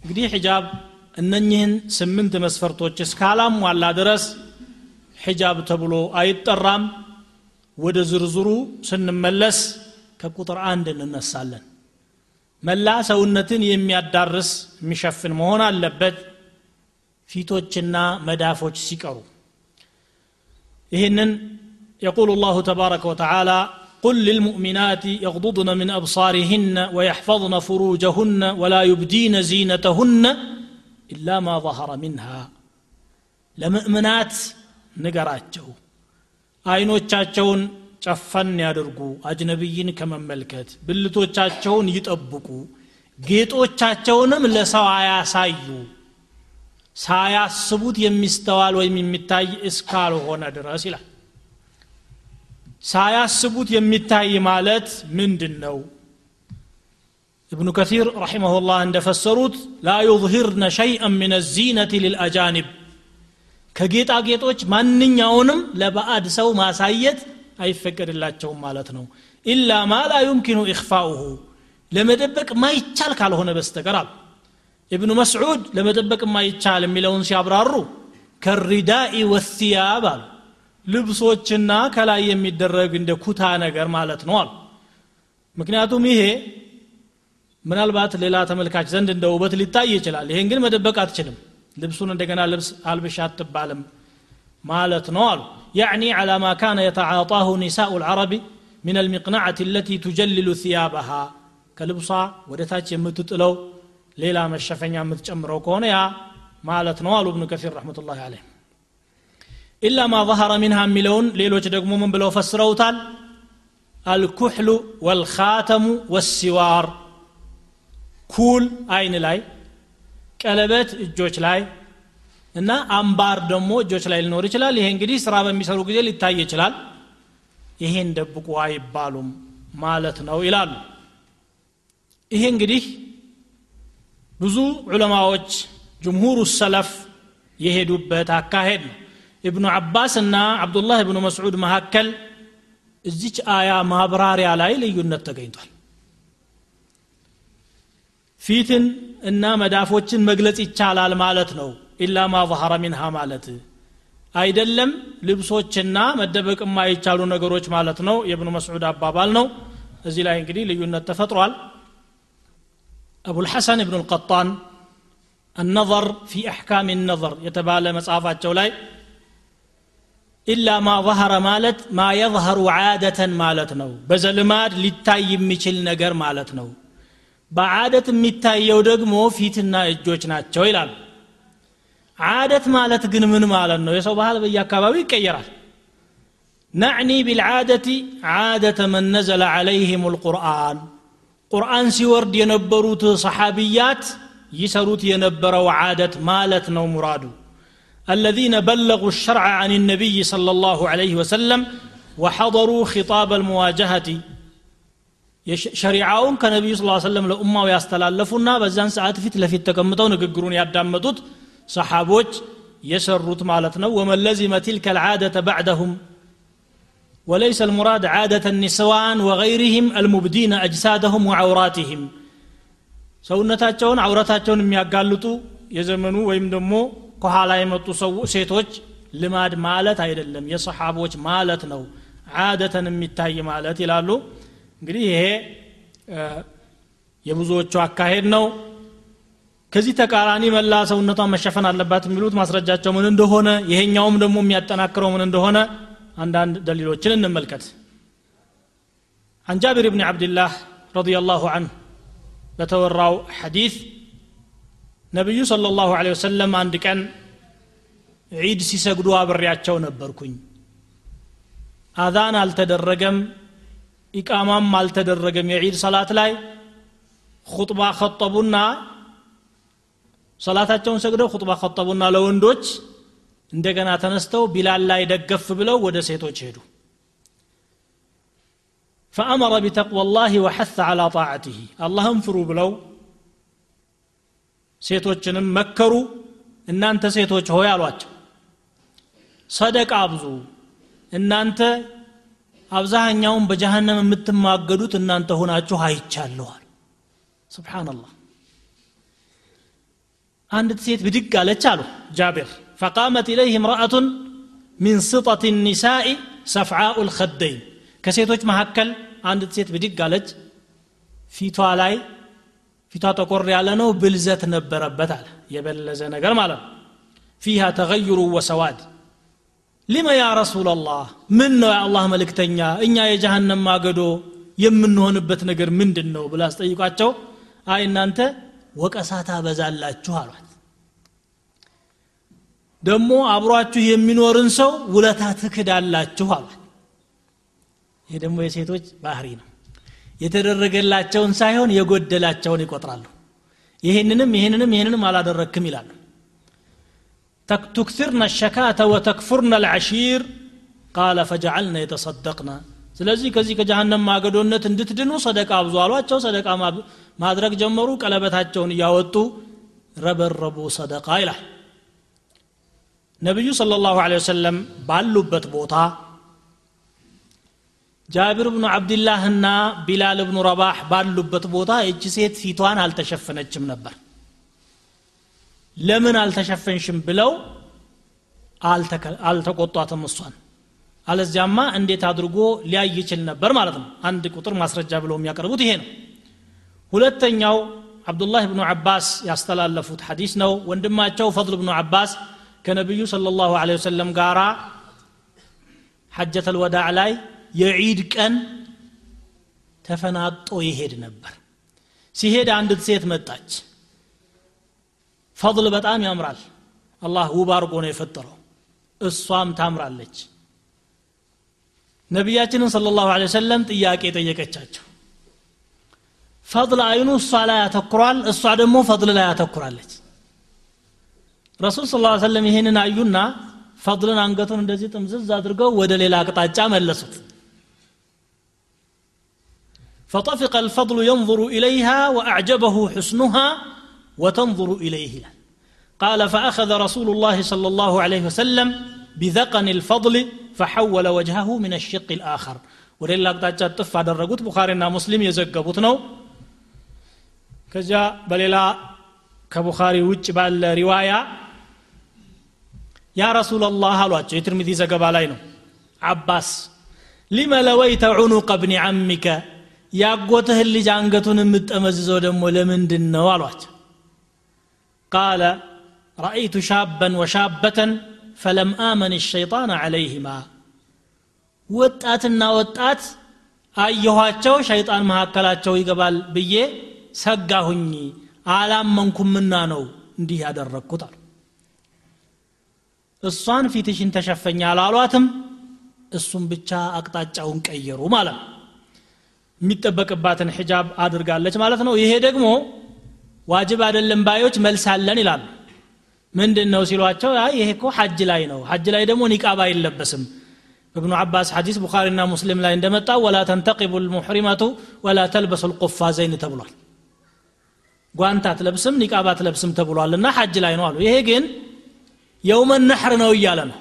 እንግዲህ ሒጃብ እነኝህን ስምንት መስፈርቶች እስካላሟላ ድረስ ሒጃብ ተብሎ አይጠራም። ወደ ዝርዝሩ ስንመለስ ከቁጥር አንድ እንነሳለን። መላ ሰውነትን የሚያዳርስ የሚሸፍን መሆን አለበት ፊቶችና መዳፎች ሲቀሩ ይህንን يقول الله تبارك وتعالى قل للمؤمنات يغضضن من أبصارهن ويحفظن فروجهن ولا يبدين زينتهن إلا ما ظهر منها ለምእምናት ንገራቸው አይኖቻቸውን ጨፈን ያድርጉ አጅነቢይን ከመመልከት ብልቶቻቸውን ይጠብቁ ጌጦቻቸውንም ለሰው አያሳዩ ሳያስቡት የሚስተዋል ወይም የሚታይ እስካልሆነ ድረስ ይላል ሳያስቡት የሚታይ ማለት ምንድን ነው ابن كثير رحمه الله عند فسروت لا يظهرن شيئا من الزينة للأجانب ከጌጣ ጌጦች ማንኛውንም ለባዕድ ሰው ማሳየት አይፈቀድላቸውም ማለት ነው ኢላ ማ ላ ዩምኪኑ ኢኽፋኡሁ ለመደበቅ ማይቻል ካልሆነ በስተቀር አሉ እብኑ መስዑድ ለመጠበቅ የማይቻል የሚለውን ሲያብራሩ ከሪዳኢ ወሲያብ አሉ። ልብሶችና ከላይ የሚደረግ እንደ ኩታ ነገር ማለት ነው አሉ። ምክንያቱም ይሄ ምናልባት ሌላ ተመልካች ዘንድ እንደ ውበት ሊታይ ይችላል። ይሄን ግን መደበቅ አትችልም። ልብሱን እንደገና ልብስ አልብሻ አትባልም ማለት ነው አሉ። ያዕኒ ዓላ ማ ካነ የተዓጣሁ ኒሳኡ ልዓረቢ ምን አልሚቅናዓት ለቲ ቱጀልሉ ثያባሃ ከልብሷ ወደ ታች የምትጥለው ሌላ መሸፈኛ የምትጨምረው ከሆነ ያ ማለት ነው አሉ ብኑ ከሲር ረመቱላ አለህ ኢላ ማ ظهረ ሚንሃ የሚለውን ሌሎች ደግሞ ምን ብለው ፈስረውታል? አልኩሕሉ ወልካተሙ ወሲዋር። ኩል አይን ላይ ቀለበት እጆች ላይ እና አምባር ደግሞ እጆች ላይ ሊኖር ይችላል። ይሄ እንግዲህ ስራ በሚሰሩ ጊዜ ሊታይ ይችላል። ይሄን ደብቁ አይባሉም ማለት ነው ይላሉ። ይሄ እንግዲህ ብዙ ዑለማዎች ጅምሁሩ ሰለፍ የሄዱበት አካሄድ ነው። ኢብኑ አባስ እና አብዱላህ እብኑ መስዑድ መካከል እዚች አያ ማብራሪያ ላይ ልዩነት ተገኝቷል። ፊትን እና መዳፎችን መግለጽ ይቻላል ማለት ነው። ኢላ ማ ሚንሃ ማለት አይደለም። ልብሶችና መደበቅ የማይቻሉ ነገሮች ማለት ነው። የእብኑ መስዑድ አባባል ነው። እዚህ ላይ እንግዲህ ልዩነት ተፈጥሯል አቡልሐሰን እብኑ ልቀጣን النظر في أحكام النظر يتبالى مصافات جولاي إلا ما ظهر مالت ما يظهر عادة مالت نو بزلماد لتاي يميشل نجر مالت نو በዓደት የሚታየው ደግሞ ፊትና እጆች ናቸው ይላሉ ዓደት ማለት ግን ምን ማለት ነው የሰው ባህል በየአካባቢው ይቀየራል ነዕኒ ቢልዓደቲ ዓደተ መን ነዘለ ዓለይህም ልቁርአን ቁርአን ሲወርድ የነበሩት ሰሓቢያት ይሰሩት የነበረው ዓደት ማለት ነው ሙራዱ الذين بلغوا الشرع عن النبي صلى الله عليه وسلم وحضروا خطاب المواجهة ሸሪዓውን ከነቢዩ ስ ሰለም ለኡማው ያስተላለፉና በዛን ሰዓት ፊት ለፊት ተቀምጠው ንግግሩን ያዳመጡት ሰሓቦች የሰሩት ማለት ነው ወመን ለዚመ ትልከ ልዓደተ ባዕደሁም وليس المراد عادة النسوان وغيرهم المبدين أجسادهم وعوراتهم ሰውነታቸውን አውረታቸውን የሚያጋልጡ የዘመኑ ወይም ደግሞ ከኋላ የመጡ ሰው ሴቶች ልማድ ማለት አይደለም የሰሓቦች ማለት ነው ዓደተን የሚታይ ማለት ይላሉ እንግዲህ ይሄ የብዙዎቹ አካሄድ ነው ከዚህ ተቃራኒ መላ ሰውነቷን መሸፈን አለባት የሚሉት ማስረጃቸው ምን እንደሆነ ይሄኛውም ደግሞ የሚያጠናክረው ምን እንደሆነ አንዳንድ ደሊሎችን እንመልከት عن جابر بن عبد الله رضي الله عنه በተወራው ሐዲስ ነቢዩ صلى الله عليه وسلم አንድ ቀን ዒድ ሲሰግዱ አብሬያቸው ነበርኩኝ አዛን አልተደረገም ኢቃማም አልተደረገም የዒድ ሰላት ላይ ኹጥባ ከጠቡና ሰላታቸውን ሰግደው ኹጥባ ከጠቡና ለወንዶች እንደገና ተነስተው ቢላል ላይ ደገፍ ብለው ወደ ሴቶች ሄዱ። ፈአመረ ቢተቅዋ ላህ ወሐث አላ ጣዓትህ አላህም ፍሩ ብለው ሴቶችንም መከሩ። እናንተ ሴቶች ሆይ አሏቸው። ሰደቃ አብዙ እናንተ አብዛኛውን በጀሃነም የምትማገዱት እናንተ ሆናችሁ አይቻለኋል ስብሓናላህ አንዲት ሴት ብድግ አለች አሉ ጃቤር ፈቃመት ኢለይህ እምረአቱን ሚን ስጠት ኒሳኢ ሰፍዓኡ ልከደይን ከሴቶች መካከል አንዲት ሴት ብድግ አለች። ፊቷ ላይ ፊቷ ጠቆር ያለ ነው ብልዘት ነበረበት አለ። የበለዘ ነገር ማለት ነው። ፊሃ ተገይሩ ወሰዋድ። ሊመ ያ ረሱላላህ ምን ነው የአላህ መልእክተኛ? እኛ የጀሃነም ማገዶ የምንሆንበት ነገር ምንድን ነው ብላ አስጠይቋቸው አይ እናንተ ወቀሳ ታበዛላችሁ አሏት ደግሞ አብሯችሁ የሚኖርን ሰው ውለታ ትክዳላችሁ አሏት ይህ ደግሞ የሴቶች ባህሪ ነው የተደረገላቸውን ሳይሆን የጎደላቸውን ይቆጥራሉ ይህንንም ይህንንም ይህንንም አላደረግክም ይላሉ تكثرن الشكاة وتكفرن العشير قال فجعلنا يتصدقن ስለዚህ ከዚህ ከጀሃነም ማገዶነት እንድትድኑ ሰደቃ አብዙ አሏቸው ሰደቃ ማድረግ ጀመሩ ቀለበታቸውን እያወጡ ረበረቡ ሰደቃ ይላል ነቢዩ صለ ላሁ ወሰለም ባሉበት ቦታ ጃቢር ብኑ አብድላህና ቢላል ብኑ ረባህ ባሉበት ቦታ እጅ ሴት ፊቷን አልተሸፈነችም ነበር። ለምን አልተሸፈንሽም ብለው አልተቆጧትም እሷን። አለዚያማ እንዴት አድርጎ ሊያይ ይችል ነበር ማለት ነው። አንድ ቁጥር ማስረጃ ብለው የሚያቀርቡት ይሄ ነው። ሁለተኛው አብዱላህ ብኑ ዓባስ ያስተላለፉት ሐዲስ ነው። ወንድማቸው ፈضል ብኑ ዓባስ? ከነቢዩ ሰለላሁ ዐለይሂ ወሰለም ጋራ ሐጀተል ወዳዕ ላይ የዒድ ቀን ተፈናጦ ይሄድ ነበር። ሲሄድ አንዲት ሴት መጣች። ፈضል በጣም ያምራል። አላህ ውብ አርጎ ነው የፈጠረው። እሷም ታምራለች። ነቢያችንን ስለ ላሁ ሰለም ጥያቄ ጠየቀቻቸው። ፈضል አይኑ እሷ ላይ ያተኩሯል እሷ ደግሞ ፈضል ላይ ያተኩራለች። ረሱል ስ ሰለም ይህንን አዩና ፈድልን አንገቱን እንደዚህ ጥምዝዝ አድርገው ወደ ሌላ አቅጣጫ መለሱት። فطفق الفضل ينظر إليها وأعجبه حسنها وتنظر إليه قال فأخذ رسول الله صلى الله عليه وسلم بذقن الفضل فحول وجهه من الشق الآخر ولله أقطع تف على بخاري بخارينا مسلم يزق يزقبوتنا كذا بللا كبخاري وجبال رواية ያ ረሱላላህ አሏቸው። የትርሚዚ ዘገባ ላይ ነው። አባስ ሊመ ለወይተ ዑኑቀ ብኒ አሚከ ያጎትህን ልጅ አንገቱን የምጠመዝዘው ደግሞ ለምንድን ነው አሏቸው። ቃለ ረአይቱ ሻበን ወሻበተን ፈለም አመን ሸይጣን አለይህማ ወጣትና ወጣት አየኋቸው ሸይጣን መካከላቸው ይገባል ብዬ ሰጋሁኝ አላመንኩምና ነው እንዲህ ያደረግኩት አሉ። እሷን ፊትሽን ተሸፈኛ አላሏትም። እሱም ብቻ አቅጣጫውን ቀየሩ ማለት የሚጠበቅባትን ሒጃብ አድርጋለች ማለት ነው። ይሄ ደግሞ ዋጅብ አይደለም ባዮች መልሳለን ይላሉ። ምንድን ነው ሲሏቸው ይሄ እኮ ሐጅ ላይ ነው። ሐጅ ላይ ደግሞ ኒቃብ አይለበስም። ابن عباس حديث بخارينا مسلم لا عندما ولا تنتقب المحرمة ولا تلبس القفازين تبሏል ጓንታ አትለብስም ኒቃብ አትለብስም ተብሏልና ሐጅ ላይ ነው አሉ። ይሄ ግን የውመ ነሕር ነው እያለ ነው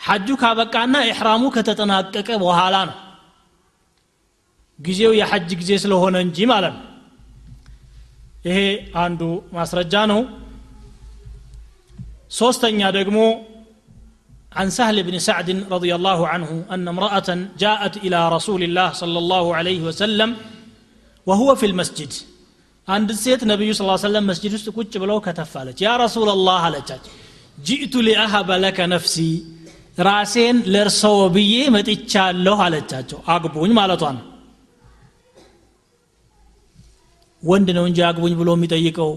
ሐጁ ካበቃና ኢሕራሙ ከተጠናቀቀ በኋላ ነው ጊዜው የሐጅ ጊዜ ስለሆነ እንጂ ማለት ነው ይሄ አንዱ ማስረጃ ነው ሶስተኛ ደግሞ عن سهل بن سعد رضي الله عنه أن امرأة جاءت إلى رسول الله صلى الله عليه وسلم وهو في المسجد عند السيد النبي صلى الله عليه وسلم مسجد استكوت بلو كتفالت يا رسول الله على جئت ጅእቱ ሊአሀበ ለከ ነፍሲ ራሴን ለእርሰዎ ብዬ መጥቻለሁ አለቻቸው። አግቡኝ ማለቷ ነው ወንድ ነው እንጂ አግቡኝ ብሎ የሚጠይቀው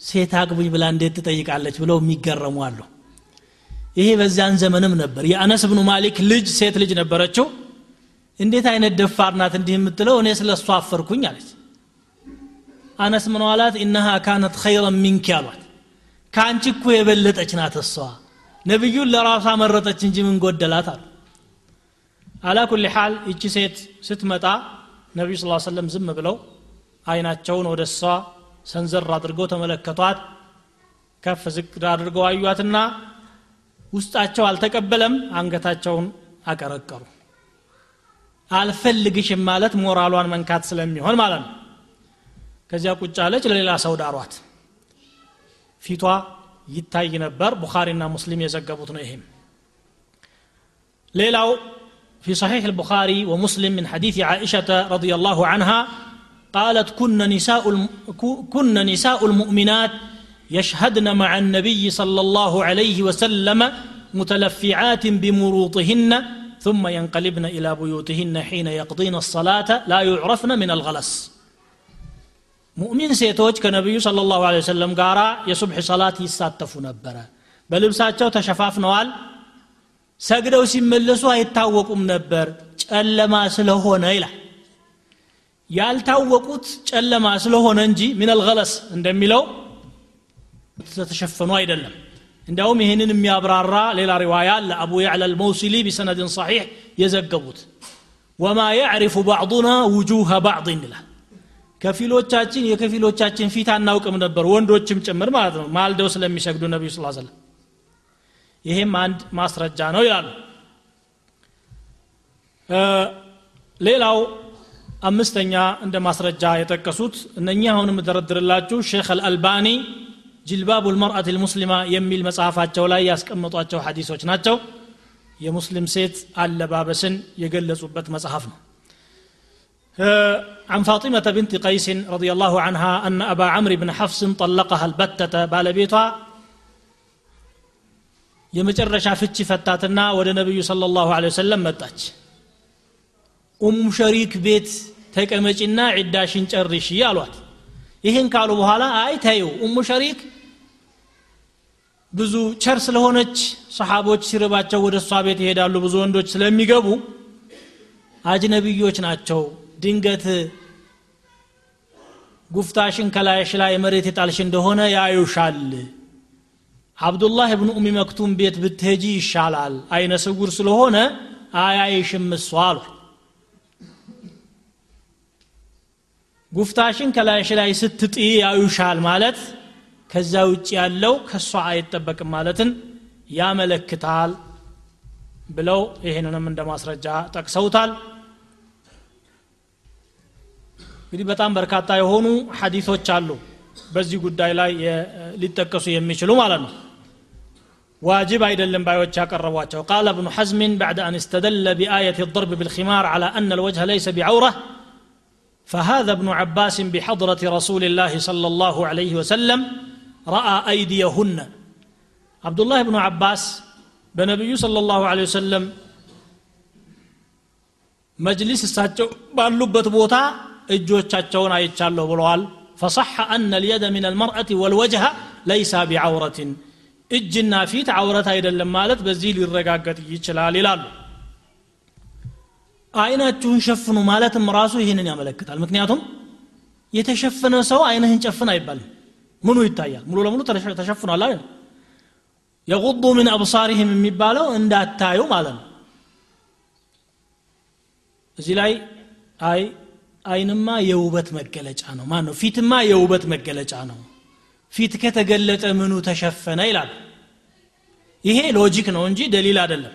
ሴት አግቡኝ ብላ እንዴት ትጠይቃለች ብለው የሚገረሙ አሉ። ይሄ በዚያን ዘመንም ነበር። የአነስ ብኑ ማሊክ ልጅ ሴት ልጅ ነበረችው። እንዴት አይነት ደፋር ናት እንዲህ የምትለው? እኔ ስለ እሱ አፈርኩኝ አለች። አነስ ምን አላት إنها كانت خيرا منك አሏት። ከአንቺ እኮ የበለጠች ናት እሷ። ነቢዩን ለራሷ መረጠች እንጂ ምን ጎደላት አሉ። على كل حال ይቺ ሴት ስትመጣ ነቢዩ ስ ሰለም ዝም ብለው አይናቸውን ወደ እሷ ሰንዘር አድርገው ተመለከቷት። ከፍ ዝቅ አድርገው አዩዋትና ውስጣቸው አልተቀበለም አንገታቸውን አቀረቀሩ። አልፈልግሽም ማለት ሞራሏን መንካት ስለሚሆን ማለት ነው። ከዚያ ቁጭ አለች ለሌላ ሰው ዳሯት ፊቷ ይታይ ነበር ቡኻሪና ሙስሊም የዘገቡት ነው ይሄም ሌላው في صحيح البخاري ومسلم من حديث عائشة رضي الله عنها قالت كن نساء كن نساء المؤمنات يشهدن مع النبي صلى الله عليه وسلم متلفعات بمروطهن ثم ينقلبن الى بيوتهن حين يقضين الصلاه لا يعرفن من الغلس ሙእሚን ሴቶች ከነቢዩ صለ ላሁ ለ ወሰለም ጋር የሱብሕ ሰላት ይሳተፉ ነበረ በልብሳቸው ተሸፋፍነዋል ሰግደው ሲመለሱ አይታወቁም ነበር ጨለማ ስለሆነ ይላል። ያልታወቁት ጨለማ ስለሆነ እንጂ ሚነል ገለስ እንደሚለው ተሸፈኑ አይደለም። እንዲያውም ይህንን የሚያብራራ ሌላ ሪዋያ አለ። አቡ ያዕላ አልመውሲሊ ቢሰነድን ሰሒሕ የዘገቡት። ወማ ያዕሪፉ ባዕዱና ውጁሃ ባዕድን ይላል ከፊሎቻችን የከፊሎቻችን ፊት አናውቅም ነበር ወንዶችም ጭምር ማለት ነው። ማልደው ስለሚሰግዱ ነቢዩ ስ ሰለም ይሄም አንድ ማስረጃ ነው ይላሉ። ሌላው አምስተኛ እንደ ማስረጃ የጠቀሱት እነኛ አሁን የምደረድርላችሁ ሼክ አልአልባኒ ጅልባቡ ልመርአት ልሙስሊማ የሚል መጽሐፋቸው ላይ ያስቀመጧቸው ሐዲሶች ናቸው። የሙስሊም ሴት አለባበስን የገለጹበት መጽሐፍ ነው عن فاطمة بنت قيس رضي الله عنها أن أبا عمرو بن حفص طلقها البتة بالبيتها የመጨረሻ ፍቺ ፈታትና ወደ ነቢዩ صلى الله عليه وسلم መጣች ኡም ሸሪክ ቤት ተቀመጪና ዒዳሽን ጨርሺ አሏት ይህን ካሉ በኋላ አይ ተይው ኡሙ ሸሪክ ብዙ ቸር ስለሆነች ሰሓቦች ሲርባቸው ወደ እሷ ቤት ይሄዳሉ ብዙ ወንዶች ስለሚገቡ አጅነቢዮች ናቸው ድንገት ጉፍታሽን ከላይሽ ላይ መሬት የጣልሽ እንደሆነ ያዩሻል። አብዱላህ ብን ኡሚ መክቱም ቤት ብትሄጂ ይሻላል። አይነ ስውር ስለሆነ አያይሽም እሷ አሉ። ጉፍታሽን ከላይሽ ላይ ስትጢ ያዩሻል ማለት ከዛ ውጭ ያለው ከእሷ አይጠበቅም ማለትን ያመለክታል ብለው ይህንንም እንደ ማስረጃ ጠቅሰውታል እንግዲህ በጣም በርካታ የሆኑ ሐዲቶች አሉ በዚህ ጉዳይ ላይ ሊጠቀሱ የሚችሉ ማለት ነው واجب أيضا بايوتش ያቀረቧቸው قال ابن حزم بعد أن استدل بآية الضرب بالخمار على أن الوجه ليس بعورة فهذا ابن عباس بحضرة رسول الله صلى الله عليه وسلم رأى أيديهن عبد الله بن عباس بنبي صلى الله عليه وسلم مجلس እሳቸው ባሉበት ቦታ እጆቻቸውን አይቻለሁ ብለዋል فصح أن اليد من المرأة والوجه ليس بعورة እጅና ፊት አውረት አይደለም ማለት በዚህ ሊረጋገጥ ይችላል ይላሉ አይናችሁን ሸፍኑ ማለትም ራሱ ይህንን ያመለክታል ምክንያቱም የተሸፈነ ሰው አይንህን ጨፍን አይባልም ምኑ ይታያል ሙሉ ለሙሉ ተሸፍኗል አይደል የቁዱ ምን አብሳሪህም የሚባለው እንዳታዩ ማለት ነው እዚህ ላይ አይ አይንማ የውበት መገለጫ ነው። ማን ነው ፊትማ የውበት መገለጫ ነው። ፊት ከተገለጠ ምኑ ተሸፈነ ይላል። ይሄ logic ነው እንጂ دليل አይደለም።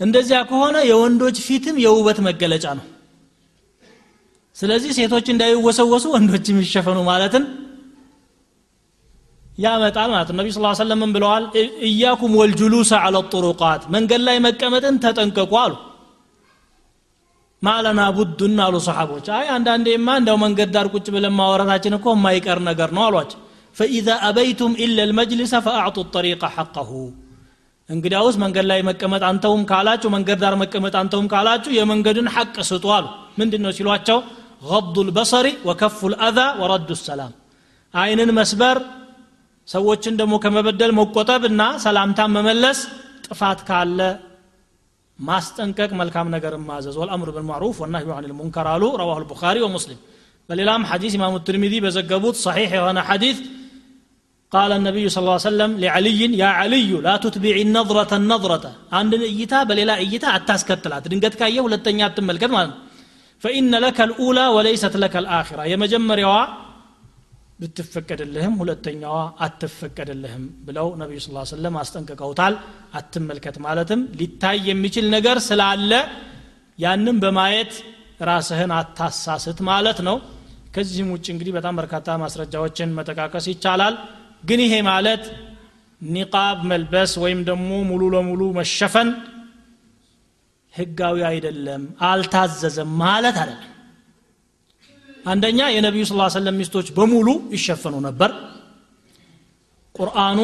እንደዚያ ከሆነ የወንዶች ፊትም የውበት መገለጫ ነው። ስለዚህ ሴቶች እንዳይወሰወሱ ወንዶች የሚሸፈኑ ማለትን ያመጣል ማለት ነው። ነቢ ስ ሰለም ብለዋል? إياكم والجلوس على الطرقات መንገድ ላይ መቀመጥን ተጠንቀቁ አሉ ማለና ቡዱን አሉ ሰሓቦች አይ አንዳንዴማ እንደው መንገድ ዳር ቁጭ ብለን ማወራታችን እኮ የማይቀር ነገር ነው አሏቸው ፈኢዛ አበይቱም ኢላ ልመጅሊሰ ፈአዕጡ ጠሪቀ ሐቀሁ እንግዲያውስ መንገድ ላይ መቀመጥ አንተውም ካላችሁ መንገድ ዳር መቀመጥ አንተውም ካላችሁ የመንገድን ሐቅ ስጡ አሉ ምንድን ነው ሲሏቸው غض البصر وكف الأذى ورد السلام አይንን መስበር ሰዎችን ደግሞ ከመበደል መቆጠብና ሰላምታን መመለስ ጥፋት ካለ ማስጠንቀቅ መልካም ነገር ማዘዝ ወልአምሩ ብልማዕሩፍ ወናህዩ አን ልሙንከር አሉ ረዋሁ ልቡኻሪ ወሙስሊም በሌላም ሐዲስ ኢማሙ ትርሚዚ በዘገቡት ሰሒሕ የሆነ ሐዲስ قال النبي صلى الله عليه وسلم لعلي يا علي لا تتبع النظرة النظرة عند إيتا بليلا إيتا أتاسكتلات دنقت كاية ولتنيا تملكت مالن فإن لك الأولى وليست لك الآخرة يا مجمر يوا ብትፈቀድልህም ሁለተኛዋ አትፈቀድልህም ብለው ነቢዩ ስ ሰለም አስጠንቅቀውታል። አትመልከት ማለትም ሊታይ የሚችል ነገር ስላለ ያንም በማየት ራስህን አታሳስት ማለት ነው። ከዚህም ውጭ እንግዲህ በጣም በርካታ ማስረጃዎችን መጠቃቀስ ይቻላል። ግን ይሄ ማለት ኒቃብ መልበስ ወይም ደግሞ ሙሉ ለሙሉ መሸፈን ህጋዊ አይደለም አልታዘዘም ማለት አይደለም አንደኛ የነቢዩ ስ ሰለም ሚስቶች በሙሉ ይሸፈኑ ነበር። ቁርአኑ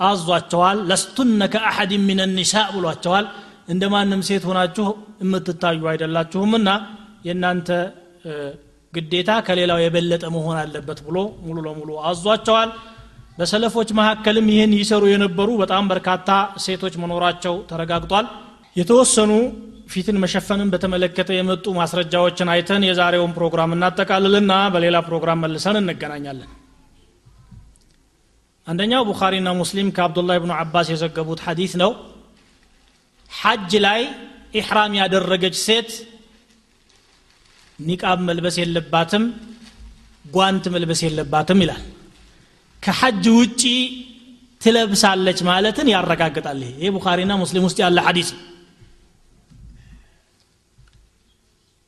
አዟቸዋል። ለስቱነ ከአሐድ ምን ኒሳ ብሏቸዋል። እንደ ማንም ሴት ሆናችሁ የምትታዩ አይደላችሁምና የእናንተ ግዴታ ከሌላው የበለጠ መሆን አለበት ብሎ ሙሉ ለሙሉ አዟቸዋል። በሰለፎች መካከልም ይህን ይሰሩ የነበሩ በጣም በርካታ ሴቶች መኖራቸው ተረጋግጧል። የተወሰኑ ፊትን መሸፈንን በተመለከተ የመጡ ማስረጃዎችን አይተን የዛሬውን ፕሮግራም እናጠቃልልና በሌላ ፕሮግራም መልሰን እንገናኛለን። አንደኛው ቡኻሪና ሙስሊም ከአብዱላህ ብኑ አባስ የዘገቡት ሐዲት ነው። ሐጅ ላይ ኢሕራም ያደረገች ሴት ኒቃብ መልበስ የለባትም ጓንት መልበስ የለባትም ይላል። ከሐጅ ውጪ ትለብሳለች ማለትን ያረጋግጣል። ይሄ ቡኻሪና ሙስሊም ውስጥ ያለ ሐዲስ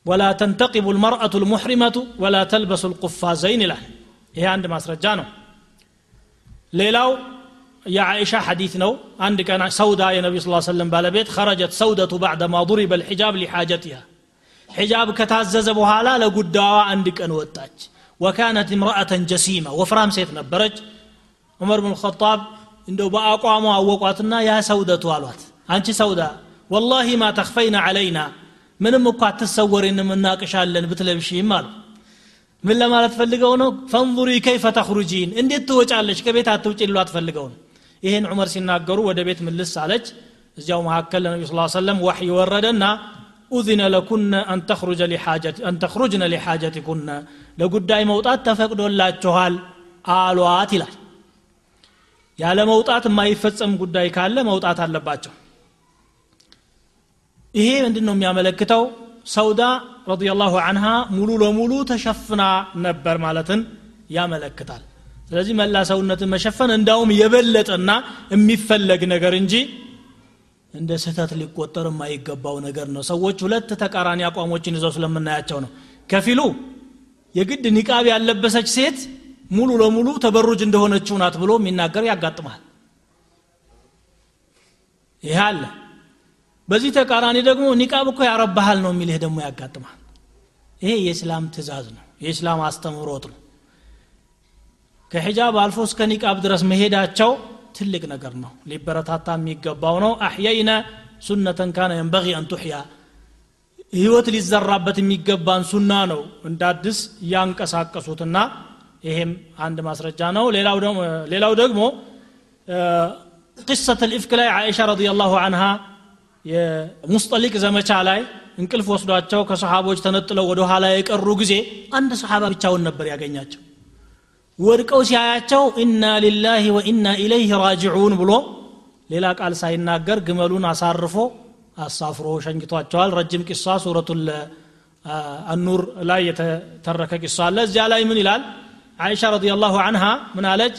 ولا تنتقب المرأة المحرمة ولا تلبس القفازين له هي عند ماسر جانو ليلو يا عائشة حديثنا نو عندك أنا سوداء النبي صلى الله عليه وسلم بالبيت خرجت سودة بعد ما ضرب الحجاب لحاجتها حجاب كتازز بها لا لقد عندك أن وتاج وكانت امرأة جسيمة وفرام سيف نبرج عمر بن الخطاب عنده بأقوى ما يا سودة والوات أنت سودة والله ما تخفين علينا ምንም እኳ አትሰወሪንም እናቅሻለን ብትለብሺም አሉ። ምን ለማለት ፈልገው ነው? ፈንظሪ ከይፈ ተኽሩጂን እንዴት ትወጫለች ከቤት አትውጭ ሊሏት ፈልገው ነው። ይህን ዑመር ሲናገሩ ወደ ቤት ምልስ አለች። እዚያው መካከል ለነቢ ስ ሰለም ዋሕይ ወረደና ኡዝነ ለኩነ አን ተኽሩጅነ ሊሓጀቲኩነ ለጉዳይ መውጣት ተፈቅዶላችኋል አሏት ይላል። ያለ መውጣት የማይፈጸም ጉዳይ ካለ መውጣት አለባቸው ይሄ ምንድን ነው የሚያመለክተው? ሰውዳ ረዲየላሁ አንሃ ሙሉ ለሙሉ ተሸፍና ነበር ማለትን ያመለክታል። ስለዚህ መላ ሰውነትን መሸፈን እንዳውም የበለጠና የሚፈለግ ነገር እንጂ እንደ ስህተት ሊቆጠር የማይገባው ነገር ነው። ሰዎች ሁለት ተቃራኒ አቋሞችን ይዘው ስለምናያቸው ነው። ከፊሉ የግድ ኒቃብ ያለበሰች ሴት ሙሉ ለሙሉ ተበሩጅ እንደሆነችው ናት ብሎ የሚናገር ያጋጥማል። ይህ አለ በዚህ ተቃራኒ ደግሞ ኒቃብ እኮ ያረባሃል ነው የሚልህ ደግሞ ያጋጥማል። ይሄ የእስላም ትእዛዝ ነው የእስላም አስተምሮት ነው። ከሒጃብ አልፎ እስከ ኒቃብ ድረስ መሄዳቸው ትልቅ ነገር ነው ሊበረታታ የሚገባው ነው። አሕየይነ ሱነተን ካነ የንበጊ አን ቱሕያ። ህይወት ሊዘራበት የሚገባን ሱና ነው እንደ እያንቀሳቀሱትና ይሄም አንድ ማስረጃ ነው። ሌላው ደግሞ ቅሰት ልኢፍክ ላይ አይሻ ረዲየላሁ አንሃ የሙስጠሊቅ ዘመቻ ላይ እንቅልፍ ወስዷቸው ከሰሓቦች ተነጥለው ወደ ኋላ የቀሩ ጊዜ አንድ ሰሓባ ብቻውን ነበር ያገኛቸው። ወድቀው ሲያያቸው ኢና ሊላህ ወኢና ኢለይህ ራጅዑን ብሎ ሌላ ቃል ሳይናገር ግመሉን አሳርፎ አሳፍሮ ሸኝቷቸዋል። ረጅም ቂሷ ሱረቱ አኑር ላይ የተተረከ ቂሷ አለ። እዚያ ላይ ምን ይላል? አይሻ ረዲየላሁ አንሃ ምን አለች?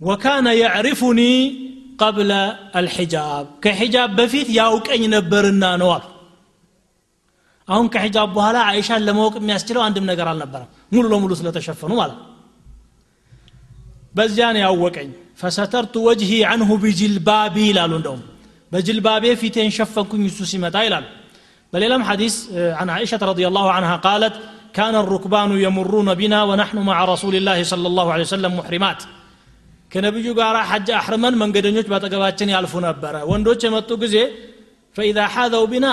ወካነ የዕሪፉኒ ቀብለ አልሒጃብ ከሒጃብ በፊት ያውቀኝ ነበርና ነው አሉ አሁን ከሒጃብ በኋላ አይሻን ለማወቅ የሚያስችለው አንድም ነገር አልነበረም ሙሉ ለሙሉ ስለተሸፈኑ ማለት በዚያ ነው ያወቀኝ ፈሰተርቱ ወጅሂ አንሁ ቢጅልባቢ ይላሉ እንደውም በጅልባቤ ፊቴን ሸፈንኩኝ እሱ ሲመጣ ይላሉ በሌላም ሐዲስ عن عائشة رضي الله عنها قالت كان الركبان يمرون بنا ونحن مع رسول الله صلى الله عليه وسلم محرمات ከነቢዩ ጋር ሐጅ አሕርመን መንገደኞች ባጠገባችን ያልፉ ነበረ ወንዶች የመጡ ጊዜ ፈኢዛ ሓዘው ቢና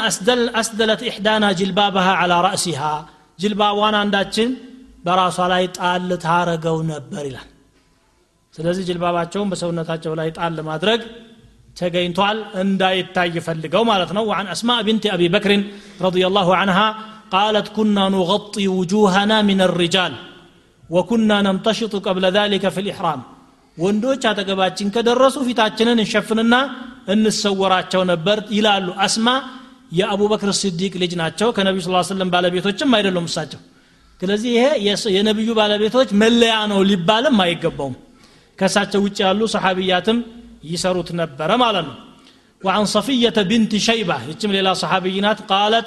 አስደለት ኢሕዳና ጅልባባሃ ዓላ ራእሲሃ ጅልባቧን አንዳችን በራሷ ላይ ጣል ታረገው ነበር ይላል ስለዚህ ጅልባባቸውን በሰውነታቸው ላይ ጣል ለማድረግ ተገኝቷል እንዳይታይ ፈልገው ማለት ነው وعن أسماء بنت أبي بكر رضي الله عنها قالت كنا نغطي وجوهنا من الرجال وكنا نمتشط قبل ذلك في الإحرام ወንዶች አጠገባችን ከደረሱ ፊታችንን እንሸፍንና እንሰወራቸው ነበር ይላሉ አስማ የአቡበክር ስዲቅ ልጅ ናቸው ከነቢዩ ስ ስለም ባለቤቶችም አይደሉም እሳቸው ስለዚህ ይሄ የነቢዩ ባለቤቶች መለያ ነው ሊባልም አይገባውም ከእሳቸው ውጭ ያሉ ሰሓቢያትም ይሰሩት ነበረ ማለት ነው وعن صفية بنت شيبة يتم للا صحابينات قالت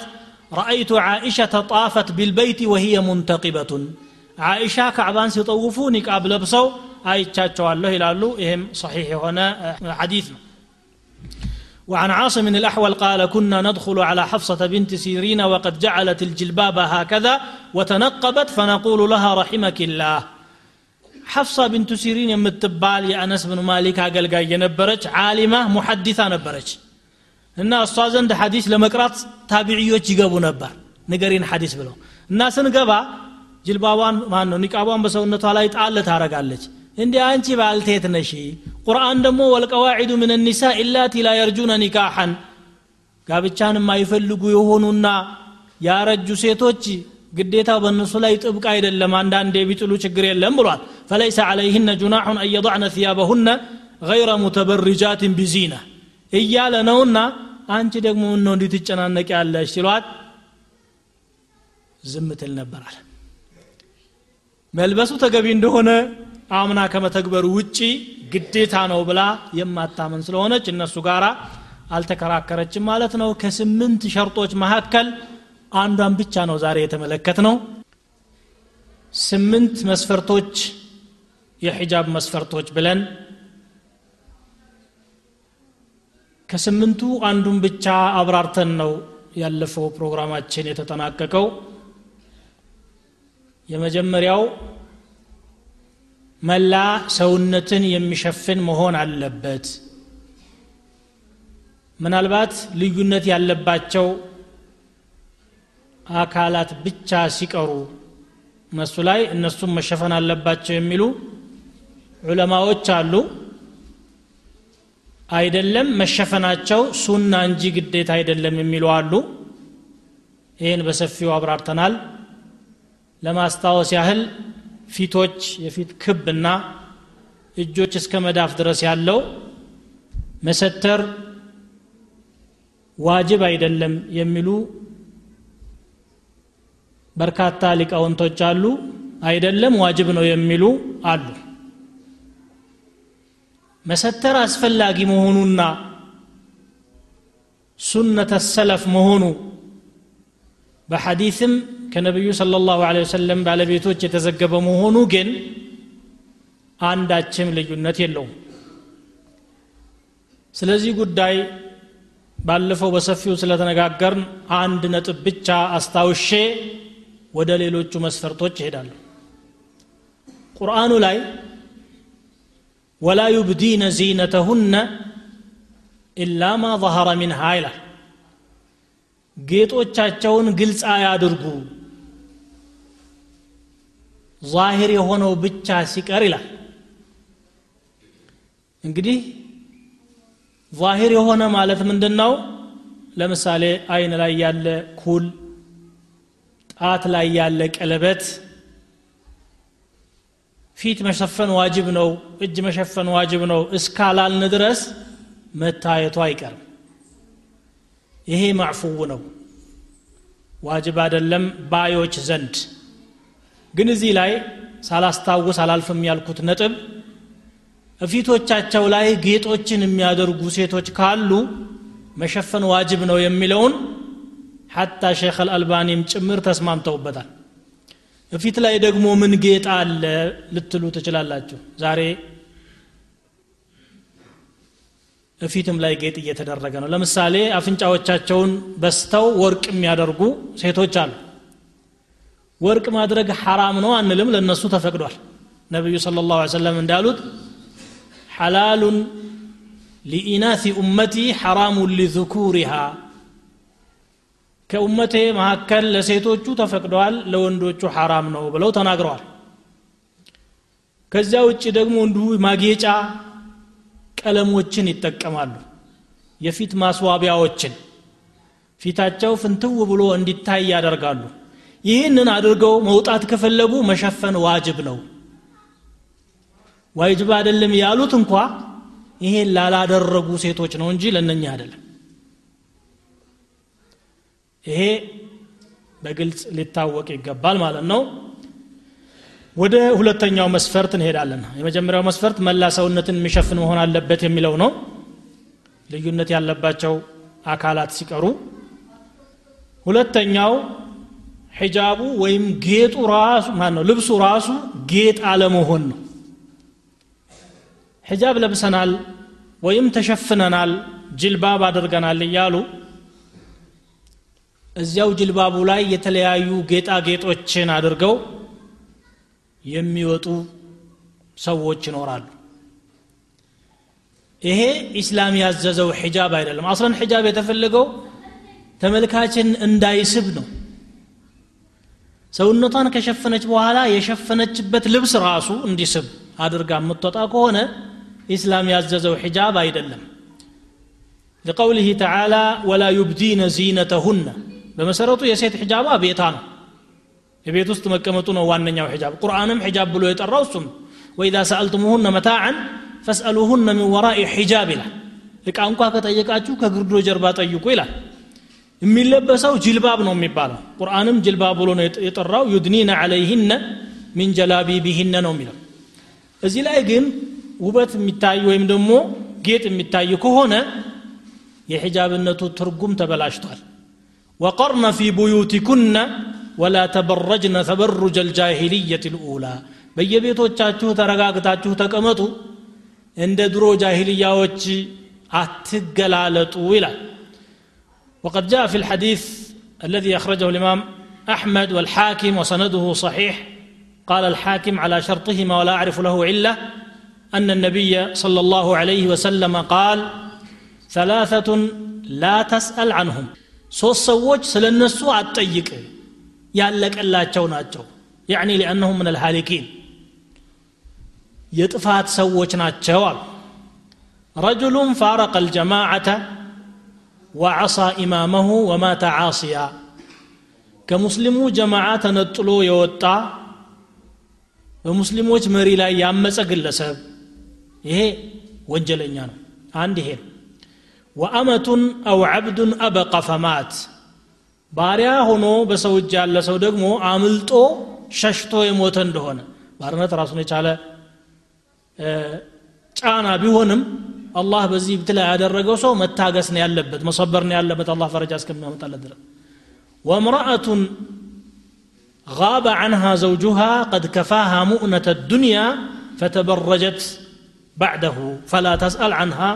رأيت عائشة طافت بالبيت وهي منتقبة عائشة كعبان سيطوفوا نقاب لبسوا አይቻቸዋለሁ ይላሉ። ይህም صحيح هنا حديثنا وعن عاصم من الأحول قال كنا ندخل على حفصة بنت سيرين وقد جعلت الجلباب هكذا وتنقبت فنقول لها رحمك الله حفصة بنت سيرين متبال يا أنس بن مالك قال قال ينبرج عالمة محدثة نبرج إن أستاذن ده حديث لما قرأت تابعيو جيقابو نبر نقرين حديث بلو الناس نقبا جلبابان ما أنه نقابان بس أنه طالعي تعالى تارق عليك እንዲህ አንቺ ባልቴት ነሽ ቁርአን ደግሞ ወልቀዋዒዱ ምን ኒሳ ኢላቲ ላ የርጁነ ኒካሐን። ጋብቻን የማይፈልጉ የሆኑና ያረጁ ሴቶች ግዴታ በእነሱ ላይ ጥብቅ አይደለም አንዳንዴ ቢጥሉ ችግር የለም ብሏል። ፈለይሰ ዓለይህነ ጁናሑን አን የضዕነ ثያበሁነ ገይረ ሙተበርጃትን ቢዚና። እያለ ነውና አንቺ ደግሞ ምነው እንዲህ ትጨናነቅ ያለሽ ሲሏት ዝም ነበራል መልበሱ ተገቢ እንደሆነ አምና ከመተግበሩ ውጪ ግዴታ ነው ብላ የማታምን ስለሆነች እነሱ ጋር አልተከራከረችም ማለት ነው። ከስምንት ሸርጦች መካከል አንዷን ብቻ ነው ዛሬ የተመለከት ነው ስምንት መስፈርቶች የሒጃብ መስፈርቶች ብለን ከስምንቱ አንዱን ብቻ አብራርተን ነው ያለፈው ፕሮግራማችን የተጠናቀቀው። የመጀመሪያው መላ ሰውነትን የሚሸፍን መሆን አለበት። ምናልባት ልዩነት ያለባቸው አካላት ብቻ ሲቀሩ እነሱ ላይ እነሱም መሸፈን አለባቸው የሚሉ ዑለማዎች አሉ። አይደለም መሸፈናቸው ሱና እንጂ ግዴታ አይደለም የሚሉ አሉ። ይህን በሰፊው አብራርተናል። ለማስታወስ ያህል ፊቶች የፊት ክብና እጆች እስከ መዳፍ ድረስ ያለው መሰተር ዋጅብ አይደለም የሚሉ በርካታ ሊቃውንቶች አሉ። አይደለም ዋጅብ ነው የሚሉ አሉ። መሰተር አስፈላጊ መሆኑና ሱነተ ሰለፍ መሆኑ በሐዲስም ከነቢዩ ሰለላሁ ዐለይሂ ወሰለም ባለቤቶች የተዘገበ መሆኑ ግን አንዳችም ልዩነት የለውም። ስለዚህ ጉዳይ ባለፈው በሰፊው ስለተነጋገርን አንድ ነጥብ ብቻ አስታውሼ ወደ ሌሎቹ መስፈርቶች ይሄዳሉ ቁርአኑ ላይ ወላ ዩብዲነ ዚነተሁነ ኢላ ማ ظهረ ሚንሃ ይላል። ጌጦቻቸውን ግልጽ አያድርጉ። ዛሂር የሆነው ብቻ ሲቀር ይላል። እንግዲህ ዛሂር የሆነ ማለት ምንድን ነው ለምሳሌ አይን ላይ ያለ ኩል ጣት ላይ ያለ ቀለበት ፊት መሸፈን ዋጅብ ነው እጅ መሸፈን ዋጅብ ነው። እስካላልን ድረስ መታየቱ አይቀርም። ይሄ ማዕፉው ነው። ዋጅብ አይደለም ባዮች ዘንድ ግን እዚህ ላይ ሳላስታውስ አላልፍም ያልኩት ነጥብ እፊቶቻቸው ላይ ጌጦችን የሚያደርጉ ሴቶች ካሉ መሸፈን ዋጅብ ነው የሚለውን ሐታ ሼክ አልአልባኒም ጭምር ተስማምተውበታል። እፊት ላይ ደግሞ ምን ጌጥ አለ ልትሉ ትችላላችሁ። ዛሬ እፊትም ላይ ጌጥ እየተደረገ ነው። ለምሳሌ አፍንጫዎቻቸውን በስተው ወርቅ የሚያደርጉ ሴቶች አሉ ወርቅ ማድረግ ሐራም ነው አንልም ለእነሱ ተፈቅዷል። ነቢዩ صለ ላሁ ሰለም እንዳሉት ሐላሉን ሊኢናሲ ኡመቲ ሐራሙን ሊذኩሪሃ ከኡመቴ መካከል ለሴቶቹ ተፈቅደዋል ለወንዶቹ ሐራም ነው ብለው ተናግረዋል። ከዚያ ውጭ ደግሞ እንዲሁ ማጌጫ ቀለሞችን ይጠቀማሉ። የፊት ማስዋቢያዎችን ፊታቸው ፍንትው ብሎ እንዲታይ ያደርጋሉ። ይህንን አድርገው መውጣት ከፈለጉ መሸፈን ዋጅብ ነው። ዋጅብ አይደለም ያሉት እንኳ ይሄን ላላደረጉ ሴቶች ነው እንጂ ለነኛ አይደለም። ይሄ በግልጽ ሊታወቅ ይገባል ማለት ነው። ወደ ሁለተኛው መስፈርት እንሄዳለን። የመጀመሪያው መስፈርት መላ ሰውነትን የሚሸፍን መሆን አለበት የሚለው ነው። ልዩነት ያለባቸው አካላት ሲቀሩ። ሁለተኛው ሒጃቡ ወይም ጌጡ ራሱ ማን ነው ልብሱ ራሱ ጌጥ አለመሆን ነው። ሒጃብ ለብሰናል ወይም ተሸፍነናል ጅልባብ አድርገናል እያሉ እዚያው ጅልባቡ ላይ የተለያዩ ጌጣጌጦችን አድርገው የሚወጡ ሰዎች ይኖራሉ። ይሄ ኢስላም ያዘዘው ሒጃብ አይደለም። አስለን ሒጃብ የተፈለገው ተመልካችን እንዳይስብ ነው ሰውነቷን ከሸፈነች በኋላ የሸፈነችበት ልብስ ራሱ እንዲስብ አድርጋ የምትወጣ ከሆነ ኢስላም ያዘዘው ሒጃብ አይደለም لقوله تعالى ولا يبدين زينتهن በመሰረቱ የሴት ሒጃባ ቤታ ነው የቤት ውስጥ መቀመጡ ነው ዋነኛው ሒጃብ ቁርአንም ሒጃብ ብሎ የጠራው እሱም ወኢዛ ሰአልቱሙሁነ መታዓን ፈስአሉሁነ ሚን ወራኢ ሒጃብ ይላል እቃ እንኳ ከጠየቃችሁ ከግርዶ ጀርባ ጠይቁ ይላል የሚለበሰው ጅልባብ ነው የሚባለው። ቁርአንም ጅልባብ ብሎ ነው የጠራው ዩድኒነ ዓለይህነ ሚን ጀላቢቢህነ ነው የሚለው። እዚህ ላይ ግን ውበት የሚታይ ወይም ደግሞ ጌጥ የሚታይ ከሆነ የሒጃብነቱ ትርጉም ተበላሽቷል። ወቀርነ ፊ ቡዩቲኩነ ወላ ተበረጅነ ተበሩጀ ልጃሂልየት ልኡላ። በየቤቶቻችሁ ተረጋግታችሁ ተቀመጡ። እንደ ድሮ ጃሂልያዎች አትገላለጡ ይላል وقد جاء في الحديث الذي أخرجه الإمام أحمد والحاكم وسنده صحيح قال الحاكم على شرطهما ولا أعرف له علة أن النبي صلى الله عليه وسلم قال ثلاثة لا تسأل عنهم ሶስት ሰዎች ስለ እነሱ አትጠይቅ ያለቀላቸው ናቸው ያዕኒ ሊአነሁም ምን አልሃሊኪን የጥፋት ሰዎች ናቸው አሉ ረጅሉን ፋረቀ አልጀማዓተ ወዐሳ ኢማመሁ ወማተ ዓሲያ ከሙስሊሙ ጀማዓ ተነጥሎ የወጣ በሙስሊሞች መሪ ላይ ያመፀ ግለሰብ ይሄ ወንጀለኛ ነው አንድ ይሄ ነው ወአመቱን አው ዓብዱን አበቀ ፈማት ባሪያ ሆኖ በሰው እጅ ያለ ሰው ደግሞ አምልጦ ሸሽቶ የሞተ እንደሆነ ባርነት ራሱን የቻለ ጫና ቢሆንም አላህ በዚህ ብትላ ያደረገው ሰው መታገስ ነው ያለበት መሰበር ነው ያለበት አላህ ፈረጃ እስከሚያመጣለት ድረስ ወምርአቱን غاب عنها زوجها قد كفاها مؤنة الدنيا فتبرجت بعده فلا تسأل عنها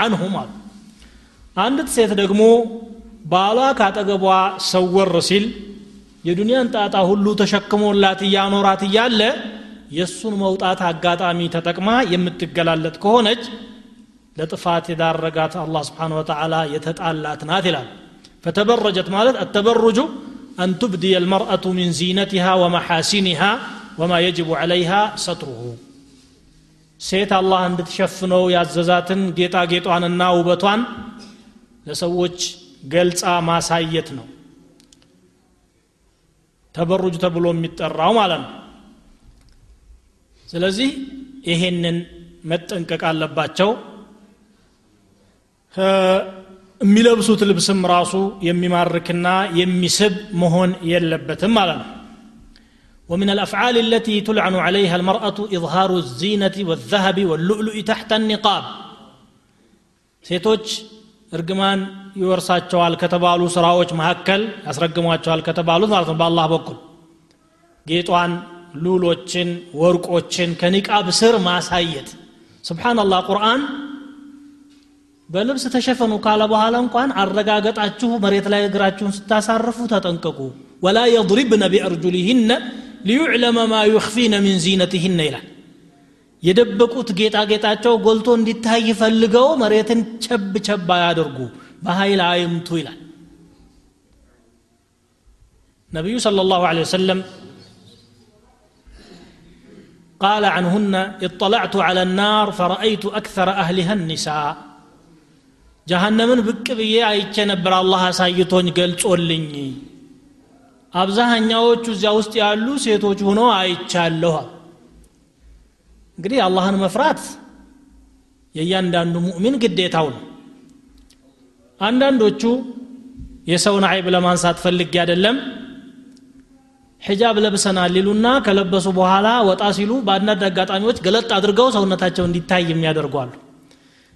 عنه مال አንዲት ሴት ደግሞ ባሏ ካጠገቧ ሰወር ሲል የዱንያን ጣጣ ሁሉ ተሸክሞላት እያኖራት እያለ የእሱን መውጣት አጋጣሚ ተጠቅማ የምትገላለጥ ከሆነች ለጥፋት የዳረጋት አላህ ስብሓን ወተዓላ የተጣላት ናት ይላል ፈተበረጀት ማለት አተበሩጁ أن تبدي المرأة من زينتها ومحاسنها وما يجب عليها ستره ሴት አላህ እንድትሸፍነው ያዘዛትን ጌጣጌጧንና ውበቷን ለሰዎች ገልጻ ማሳየት ነው ተበሩጅ ተብሎ የሚጠራው ማለት ነው ስለዚህ ይሄንን መጠንቀቅ አለባቸው የሚለብሱት ልብስም ራሱ የሚማርክና የሚስብ መሆን የለበትም ማለት ነው ومن الأفعال التي تلعن عليها المرأة إظهار الزينة والذهب واللؤلؤ تحت النقاب ሴቶች እርግማን ይወርሳቸዋል ከተባሉ ስራዎች መካከል ያስረግሟቸዋል ከተባሉት ማለት ነው በአላህ በኩል ጌጧን ሉሎችን ወርቆችን ከኒቃብ ስር ማሳየት ስብሓናላህ ቁርአን በልብስ ተሸፈኑ ካለ በኋላ እንኳን አረጋገጣችሁ መሬት ላይ እግራችሁን ስታሳርፉ ተጠንቀቁ ወላ የضሪብነ ቢአርጁሊህነ ሊዩዕለመ ማ ዩኽፊነ ሚን ዚነትህነ ይላል የደበቁት ጌጣጌጣቸው ጎልቶ እንዲታይ ፈልገው መሬትን ቸብ ቸብ አያደርጉ በኃይል አይምቱ ይላል ነቢዩ صለ ላሁ ለ ወሰለም قال عنهن اطلعت على النار فرأيت أكثر أهلها النساء ጀሃነምን ብቅ ብዬ አይቼ ነበር። አላህ አሳይቶኝ ገልጾልኝ። አብዛኛዎቹ እዚያ ውስጥ ያሉ ሴቶች ሆኖ አይቻለሁ እንግዲህ አላህን መፍራት የእያንዳንዱ ሙእሚን ግዴታው ነው። አንዳንዶቹ የሰውን አይብ ለማንሳት ፈልጌ አይደለም ሒጃብ ለብሰናል ሊሉና ከለበሱ በኋላ ወጣ ሲሉ በአንዳንድ አጋጣሚዎች ገለጥ አድርገው ሰውነታቸው እንዲታይ የሚያደርጓሉ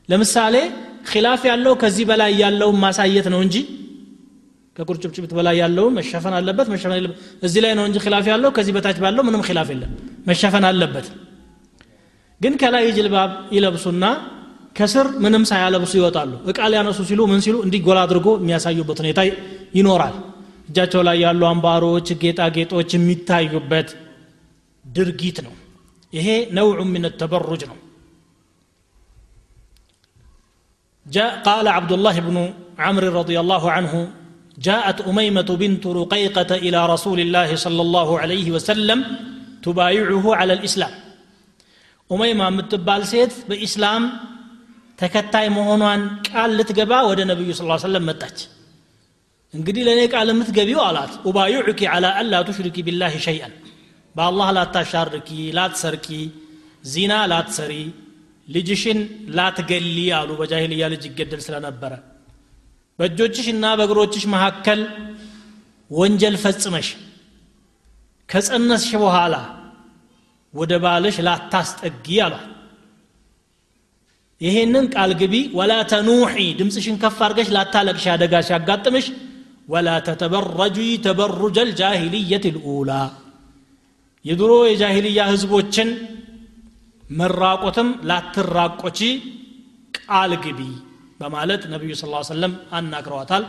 ለምሳሌ ኪላፍ ያለው ከዚህ በላይ ያለውን ማሳየት ነው እንጂ ከቁርጭምጭሚት በላይ ያለውን መሸፈን አለበት መሸፈን የለበት። እዚህ ላይ ነው እንጂ ኪላፍ ያለው ከዚህ በታች ባለው ምንም ኪላፍ የለም። መሸፈን አለበት። ግን ከላይ ጅልባብ ይለብሱና ከስር ምንም ሳያለብሱ ይወጣሉ። እቃ ሊያነሱ ሲሉ ምን ሲሉ? እንዲጎላ አድርጎ የሚያሳዩበት ሁኔታ ይኖራል። እጃቸው ላይ ያሉ አምባሮች ጌጣጌጦች የሚታዩበት ድርጊት ነው። ይሄ ነውዑ ምን ተበሩጅ ነው جاء قال عبد الله بن عمرو رضي الله عنه جاءت أميمة بنت رقيقة إلى رسول الله صلى الله عليه وسلم تبايعه على الإسلام ኡመይማ የምትባል ሴት በኢስላም ተከታይ መሆኗን ቃል ልትገባ ወደ ነቢዩ ስ ሰለም መጣች እንግዲህ ለእኔ ቃል የምትገቢው አላት ኡባዩዑኪ ዓላ አላ ቱሽሪኪ ቢላህ ሸይአን በአላህ ላታሻርኪ ላትሰርቂ ዚና ላትሰሪ ልጅሽን ላትገሊ አሉ። በጃሂልያ ልጅ ይገደል ስለነበረ በእጆችሽ እና በእግሮችሽ መካከል ወንጀል ፈጽመሽ ከጸነስሽ በኋላ ወደ ባልሽ ላታስጠጊ አሏል ይሄንን ቃል ግቢ። ወላ ተኑሒ ድምፅሽን ከፍ አድርገሽ ላታለቅሽ። አደጋ ሲያጋጥምሽ ወላ ተተበረጂ ተበሩጀ ልጃሂልየት ልኡላ። የድሮ የጃሂልያ ህዝቦችን መራቆትም ላትራቆቺ ቃል ግቢ በማለት ነቢዩ ስ ሰለም አናግረዋታል።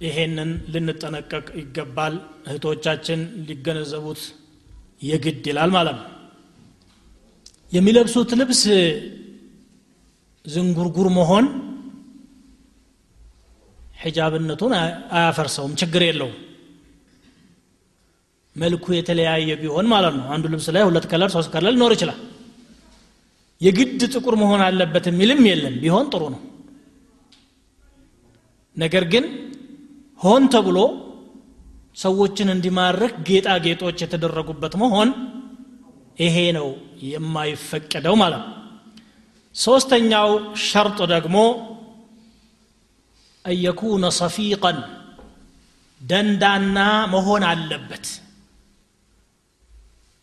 ይሄንን ልንጠነቀቅ ይገባል። እህቶቻችን ሊገነዘቡት የግድ ይላል ማለት ነው። የሚለብሱት ልብስ ዝንጉርጉር መሆን ሒጃብነቱን አያፈርሰውም። ችግር የለውም መልኩ የተለያየ ቢሆን ማለት ነው። አንዱ ልብስ ላይ ሁለት color ሶስት color ሊኖር ይችላል። የግድ ጥቁር መሆን አለበት የሚልም የለም። ቢሆን ጥሩ ነው። ነገር ግን ሆን ተብሎ ሰዎችን እንዲማርክ ጌጣጌጦች የተደረጉበት መሆን ይሄ ነው የማይፈቀደው ማለት ነው። ሶስተኛው ሸርጥ ደግሞ አየኩነ ሰፊቀን ደንዳና መሆን አለበት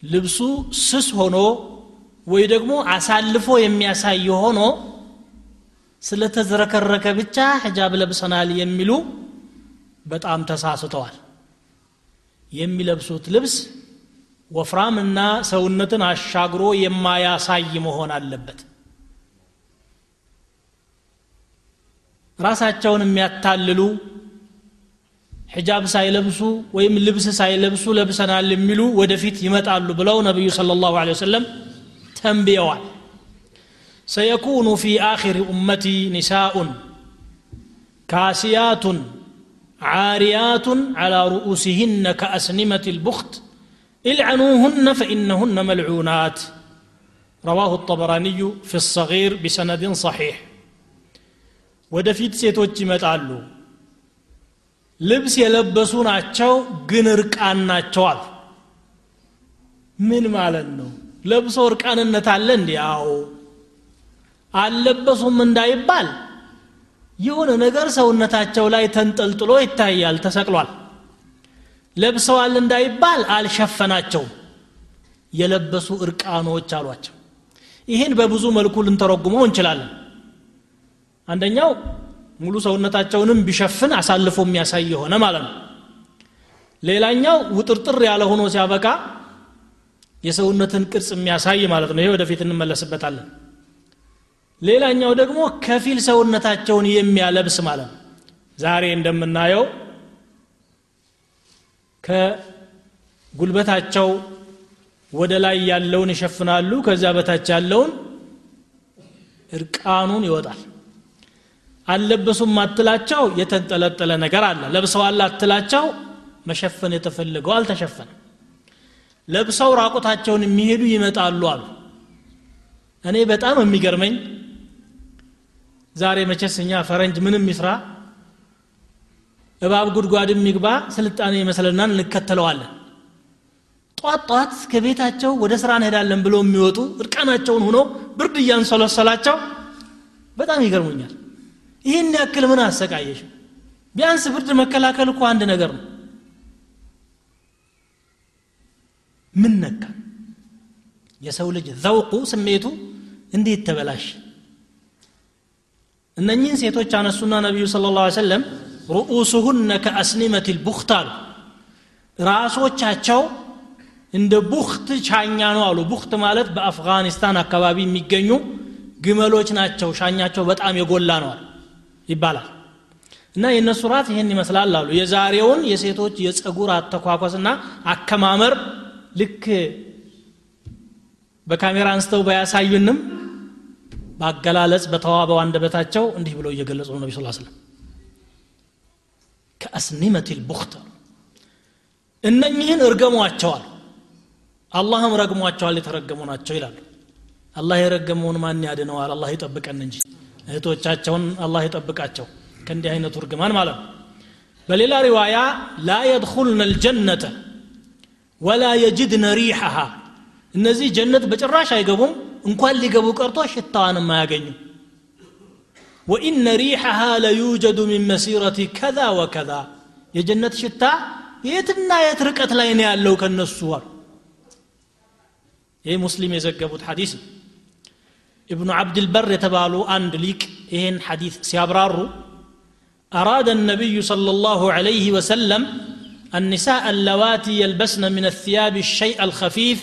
ልብሱ ስስ ሆኖ ወይ ደግሞ አሳልፎ የሚያሳይ ሆኖ ስለተዝረከረከ ብቻ ሕጃብ ለብሰናል የሚሉ በጣም ተሳስተዋል። የሚለብሱት ልብስ ወፍራምና ሰውነትን አሻግሮ የማያሳይ መሆን አለበት። ራሳቸውን የሚያታልሉ ሒጃብ ሳይለብሱ ወይም ልብስ ሳይለብሱ ለብሰናል የሚሉ ወደፊት ይመጣሉ ብለው ነቢዩ صلى الله عليه وسلم ተንብየዋል سيكون في آخر أمتي نساء كاسيات عاريات على رؤوسهن كأسنمة البخت العنوهن فإنهن ملعونات رواه الطبراني في الصغير بسند صحيح ወደፊት ሴቶች ይመጣሉ ልብስ የለበሱ ናቸው ግን እርቃን ናቸዋል። ምን ማለት ነው? ለብሶ እርቃንነት አለ እንዲ አዎ። አልለበሱም እንዳይባል የሆነ ነገር ሰውነታቸው ላይ ተንጠልጥሎ ይታያል ተሰቅሏል። ለብሰዋል እንዳይባል አልሸፈናቸውም። የለበሱ እርቃኖች አሏቸው። ይህን በብዙ መልኩ ልንተረጉመው እንችላለን። አንደኛው ሙሉ ሰውነታቸውንም ቢሸፍን አሳልፎ የሚያሳይ የሆነ ማለት ነው። ሌላኛው ውጥርጥር ያለ ሆኖ ሲያበቃ የሰውነትን ቅርጽ የሚያሳይ ማለት ነው። ይሄ ወደፊት እንመለስበታለን። ሌላኛው ደግሞ ከፊል ሰውነታቸውን የሚያለብስ ማለት ነው። ዛሬ እንደምናየው ከጉልበታቸው ወደ ላይ ያለውን ይሸፍናሉ። ከዚያ በታች ያለውን እርቃኑን ይወጣል አልለበሱም አትላቸው የተንጠለጠለ ነገር አለ። ለብሰዋል አትላቸው መሸፈን የተፈለገው አልተሸፈነም። ለብሰው ራቁታቸውን የሚሄዱ ይመጣሉ አሉ። እኔ በጣም የሚገርመኝ ዛሬ መቼስ እኛ ፈረንጅ ምንም ይስራ እባብ ጉድጓድም ይግባ ስልጣኔ ይመስለናል እንከተለዋለን። ጧት ጧት ከቤታቸው ወደ ስራ እንሄዳለን ብለው የሚወጡ እርቃናቸውን ሆኖ ብርድ እያንሰለሰላቸው በጣም ይገርሙኛል ይህን ያክል ምን አሰቃየሽ? ቢያንስ ብርድ መከላከል እኮ አንድ ነገር ነው። ምን ነካ? የሰው ልጅ ዘውቁ ስሜቱ እንዴት ተበላሽ እነኚህን ሴቶች አነሱና ነቢዩ ስለ ላ ሰለም ሩኡሱሁነ ከአስኒመት ልቡክት አሉ። ራሶቻቸው እንደ ቡክት ቻኛ ነው አሉ። ቡክት ማለት በአፍጋኒስታን አካባቢ የሚገኙ ግመሎች ናቸው። ሻኛቸው በጣም የጎላ ነዋል ይባላል። እና የእነሱ ራት ይህን ይመስላል አሉ። የዛሬውን የሴቶች የጸጉር አተኳኮስና አከማመር ልክ በካሜራ አንስተው ባያሳዩንም በአገላለጽ በተዋበው አንደበታቸው እንዲህ ብለው እየገለጹ ነው ነቢ ስ ስለም ከአስኒመት ልቡክት እነኝህን እርገሟቸዋል አላህም ረግሟቸዋል የተረገሙ ናቸው ይላሉ። አላህ የረገመውን ማን ያድነዋል? አላህ ይጠብቀን እንጂ እህቶቻቸውን አላህ ይጠብቃቸው። ከእንዲህ አይነቱ እርግማን ማለት ነው። በሌላ ሪዋያ ላ የድኹልነ ልጀነተ ወላ የጅድነ ሪሐሃ። እነዚህ ጀነት በጭራሽ አይገቡም። እንኳን ሊገቡ ቀርቶ ሽታዋንም አያገኙም ወኢነ ሪሐሃ ለዩጀዱ ሚን መሲረቲ ከዛ ወከዛ። የጀነት ሽታ የትና የት ርቀት ላይ ነው ያለው ከነሱ አሉ። ይህ ሙስሊም የዘገቡት ሐዲስ ነው ابن عبد البر يتبالو عند ليك إهن حديث سيابرارو أراد النبي صلى الله عليه وسلم النساء اللواتي يلبسن من الثياب الشيء الخفيف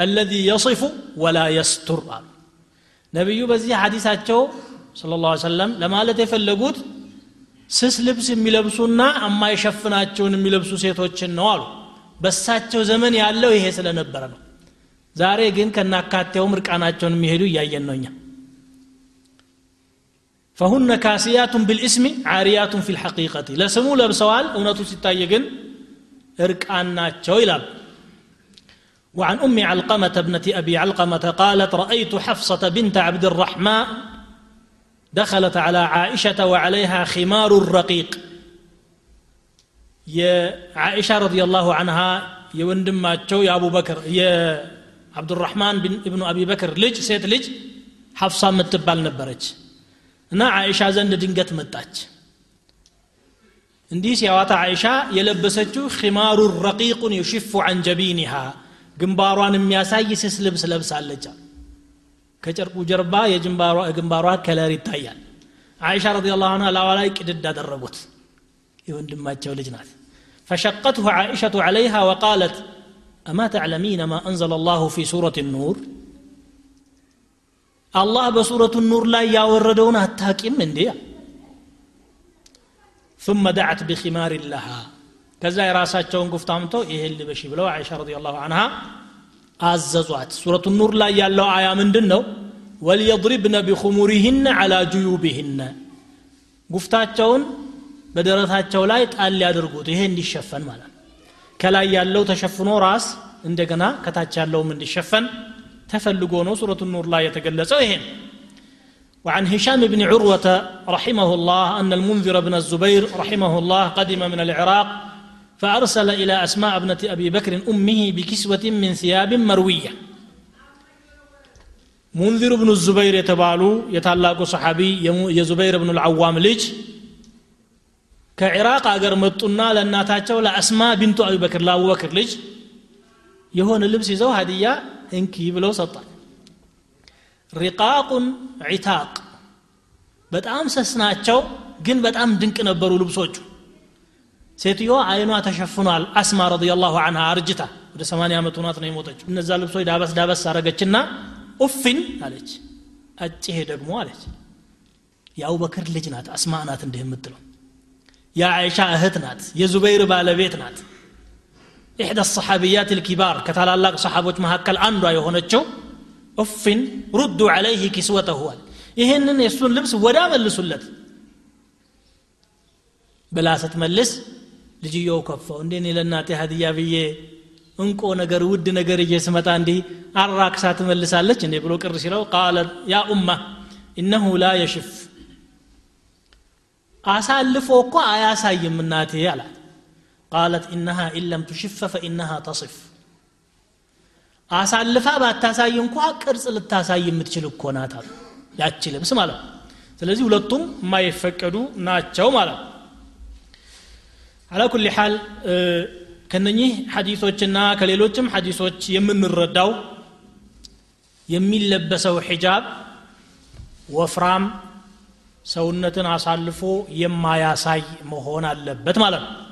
الذي يصف ولا يستر نبي بزي حديثاتشو صلى الله عليه وسلم لما لا تفلقوت ስስ ልብስ የሚለብሱና የማይሸፍናቸውን የሚለብሱ ሴቶችን ነው አሉ በሳቸው ዘመን ያለው ይሄ ስለነበረ ነው ዛሬ ግን ከናካቴው ምርቃናቸውን የሚሄዱ እያየን ነው እኛ فهن كاسيات بالاسم عاريات في الحقيقة لسمو لبسوال اونتو سيتاي جن اركانا تشويلال وعن أم علقمة ابنة أبي علقمة قالت رأيت حفصة بنت عبد الرحمن دخلت على عائشة وعليها خمار الرقيق يا عائشة رضي الله عنها يوندم ما يا أبو بكر يا አብዱራህማን እብኑ አቢ በክር ልጅ ሴት ልጅ ሐፍሳ የምትባል ነበረች እና አይሻ ዘንድ ድንገት መጣች። እንዲህ ሲያዋታ አይሻ የለበሰችው ኺማሩ ረቂቁን ዩሽፉ አን ጀቢኒሃ ግንባሯን የሚያሳይ ስስ ልብስ ለብሳለች። ከጨርቁ ጀርባ የግንባሯ ከለር ይታያል። አይሻ ረዲ ላሁ አንሃ ላዋ ላይ ቅድድ አደረጉት። የወንድማቸው ልጅ ናት። ፈሸቀትሁ አይሸቱ ዓለይሃ ወቃለት أما تعلمين ما أنزل الله في سورة النور؟ الله بسورة النور لا يوردون التاكيم من دي ثم دعت بخمار لها. ከዛ የራሳቸውን ጉፍት አምተው ይሄን ልበሺ ብለው አይሻ ረዲየላሁ አንሃ አዘዟት ሱረቱ ኑር ላይ ያለው አያ ምንድን ነው ወልየድሪብነ ቢኹሙሪህነ አላ ጁዩብህነ ጉፍታቸውን በደረታቸው ላይ ጣል ያድርጉት ይሄ እንዲሸፈን ማለት ከላይ ያለው ተሸፍኖ ራስ እንደገና ከታች ያለውም እንዲሸፈን ተፈልጎ ነው ሱረቱ ኑር ላይ የተገለጸው ይሄ وعن هشام بن عروة رحمه الله أن المنذر بن الزبير رحمه الله قدم من العراق فأرسل إلى أسماء ابنة أبي بكر أمه بكسوة من ثياب مروية منذر بن الزبير يتبالو يتعلق صحابي يزبير بن العوام لج ከኢራቅ አገር መጡና ለእናታቸው ለአስማ ቢንቱ አቢበክር ለአቡበክር ልጅ የሆነ ልብስ ይዘው ሀዲያ እንኪ ብለው ሰጧል ሪቃቁን ዒታቅ። በጣም ሰስ ናቸው ግን በጣም ድንቅ ነበሩ ልብሶቹ። ሴትዮዋ አይኗ ተሸፍኗል አስማ ረዲየላሁ አንሃ አርጅታ። ወደ 80 ዓመት ሆናት ነው የሞተችው። እነዛ ልብሶች ዳበስ ዳበስ አረገችና ኡፊን አለች። አጭሄ ደግሞ አለች። የአቡበክር ልጅ ናት አስማ ናት እንዲህ የምትለው የአይሻ እህት ናት የዙበይር ባለቤት ናት ኢሕዳ ሰሓቢያት ልኪባር ከታላላቅ ሰሓቦች መካከል አንዷ የሆነችው ኡፍን ሩዱ ዓለይህ ኪስወተሁ አለ ይህንን የእሱን ልብስ ወዳ መልሱለት ብላ ስትመልስ ልጅየው ከፋው እንዴ እኔ ለእናቴ ሀዲያ ብዬ እንቆ ነገር ውድ ነገር እየ ስመጣ እንዲህ አራክሳ ትመልሳለች እንዴ ብሎ ቅር ሲለው ቃለ ያ ኡማ ኢነሁ ላ የሽፍ አሳልፎ እኮ አያሳይም እናቴ አላት። ቃለት ኢነሃ ኢለም ቱሽፈ ፈኢነሃ ተصፍ አሳልፋ ባታሳይ እንኳ ቅርጽ ልታሳይ የምትችል እኮ ናት አሉ። ያቺ ልብስ ማለት ስለዚህ ሁለቱም የማይፈቀዱ ናቸው ማለት አላ ኩል ሓል ከነኚህ ሐዲሶችና ከሌሎችም ሐዲሶች የምንረዳው የሚለበሰው ሒጃብ ወፍራም ሰውነትን አሳልፎ የማያሳይ መሆን አለበት ማለት ነው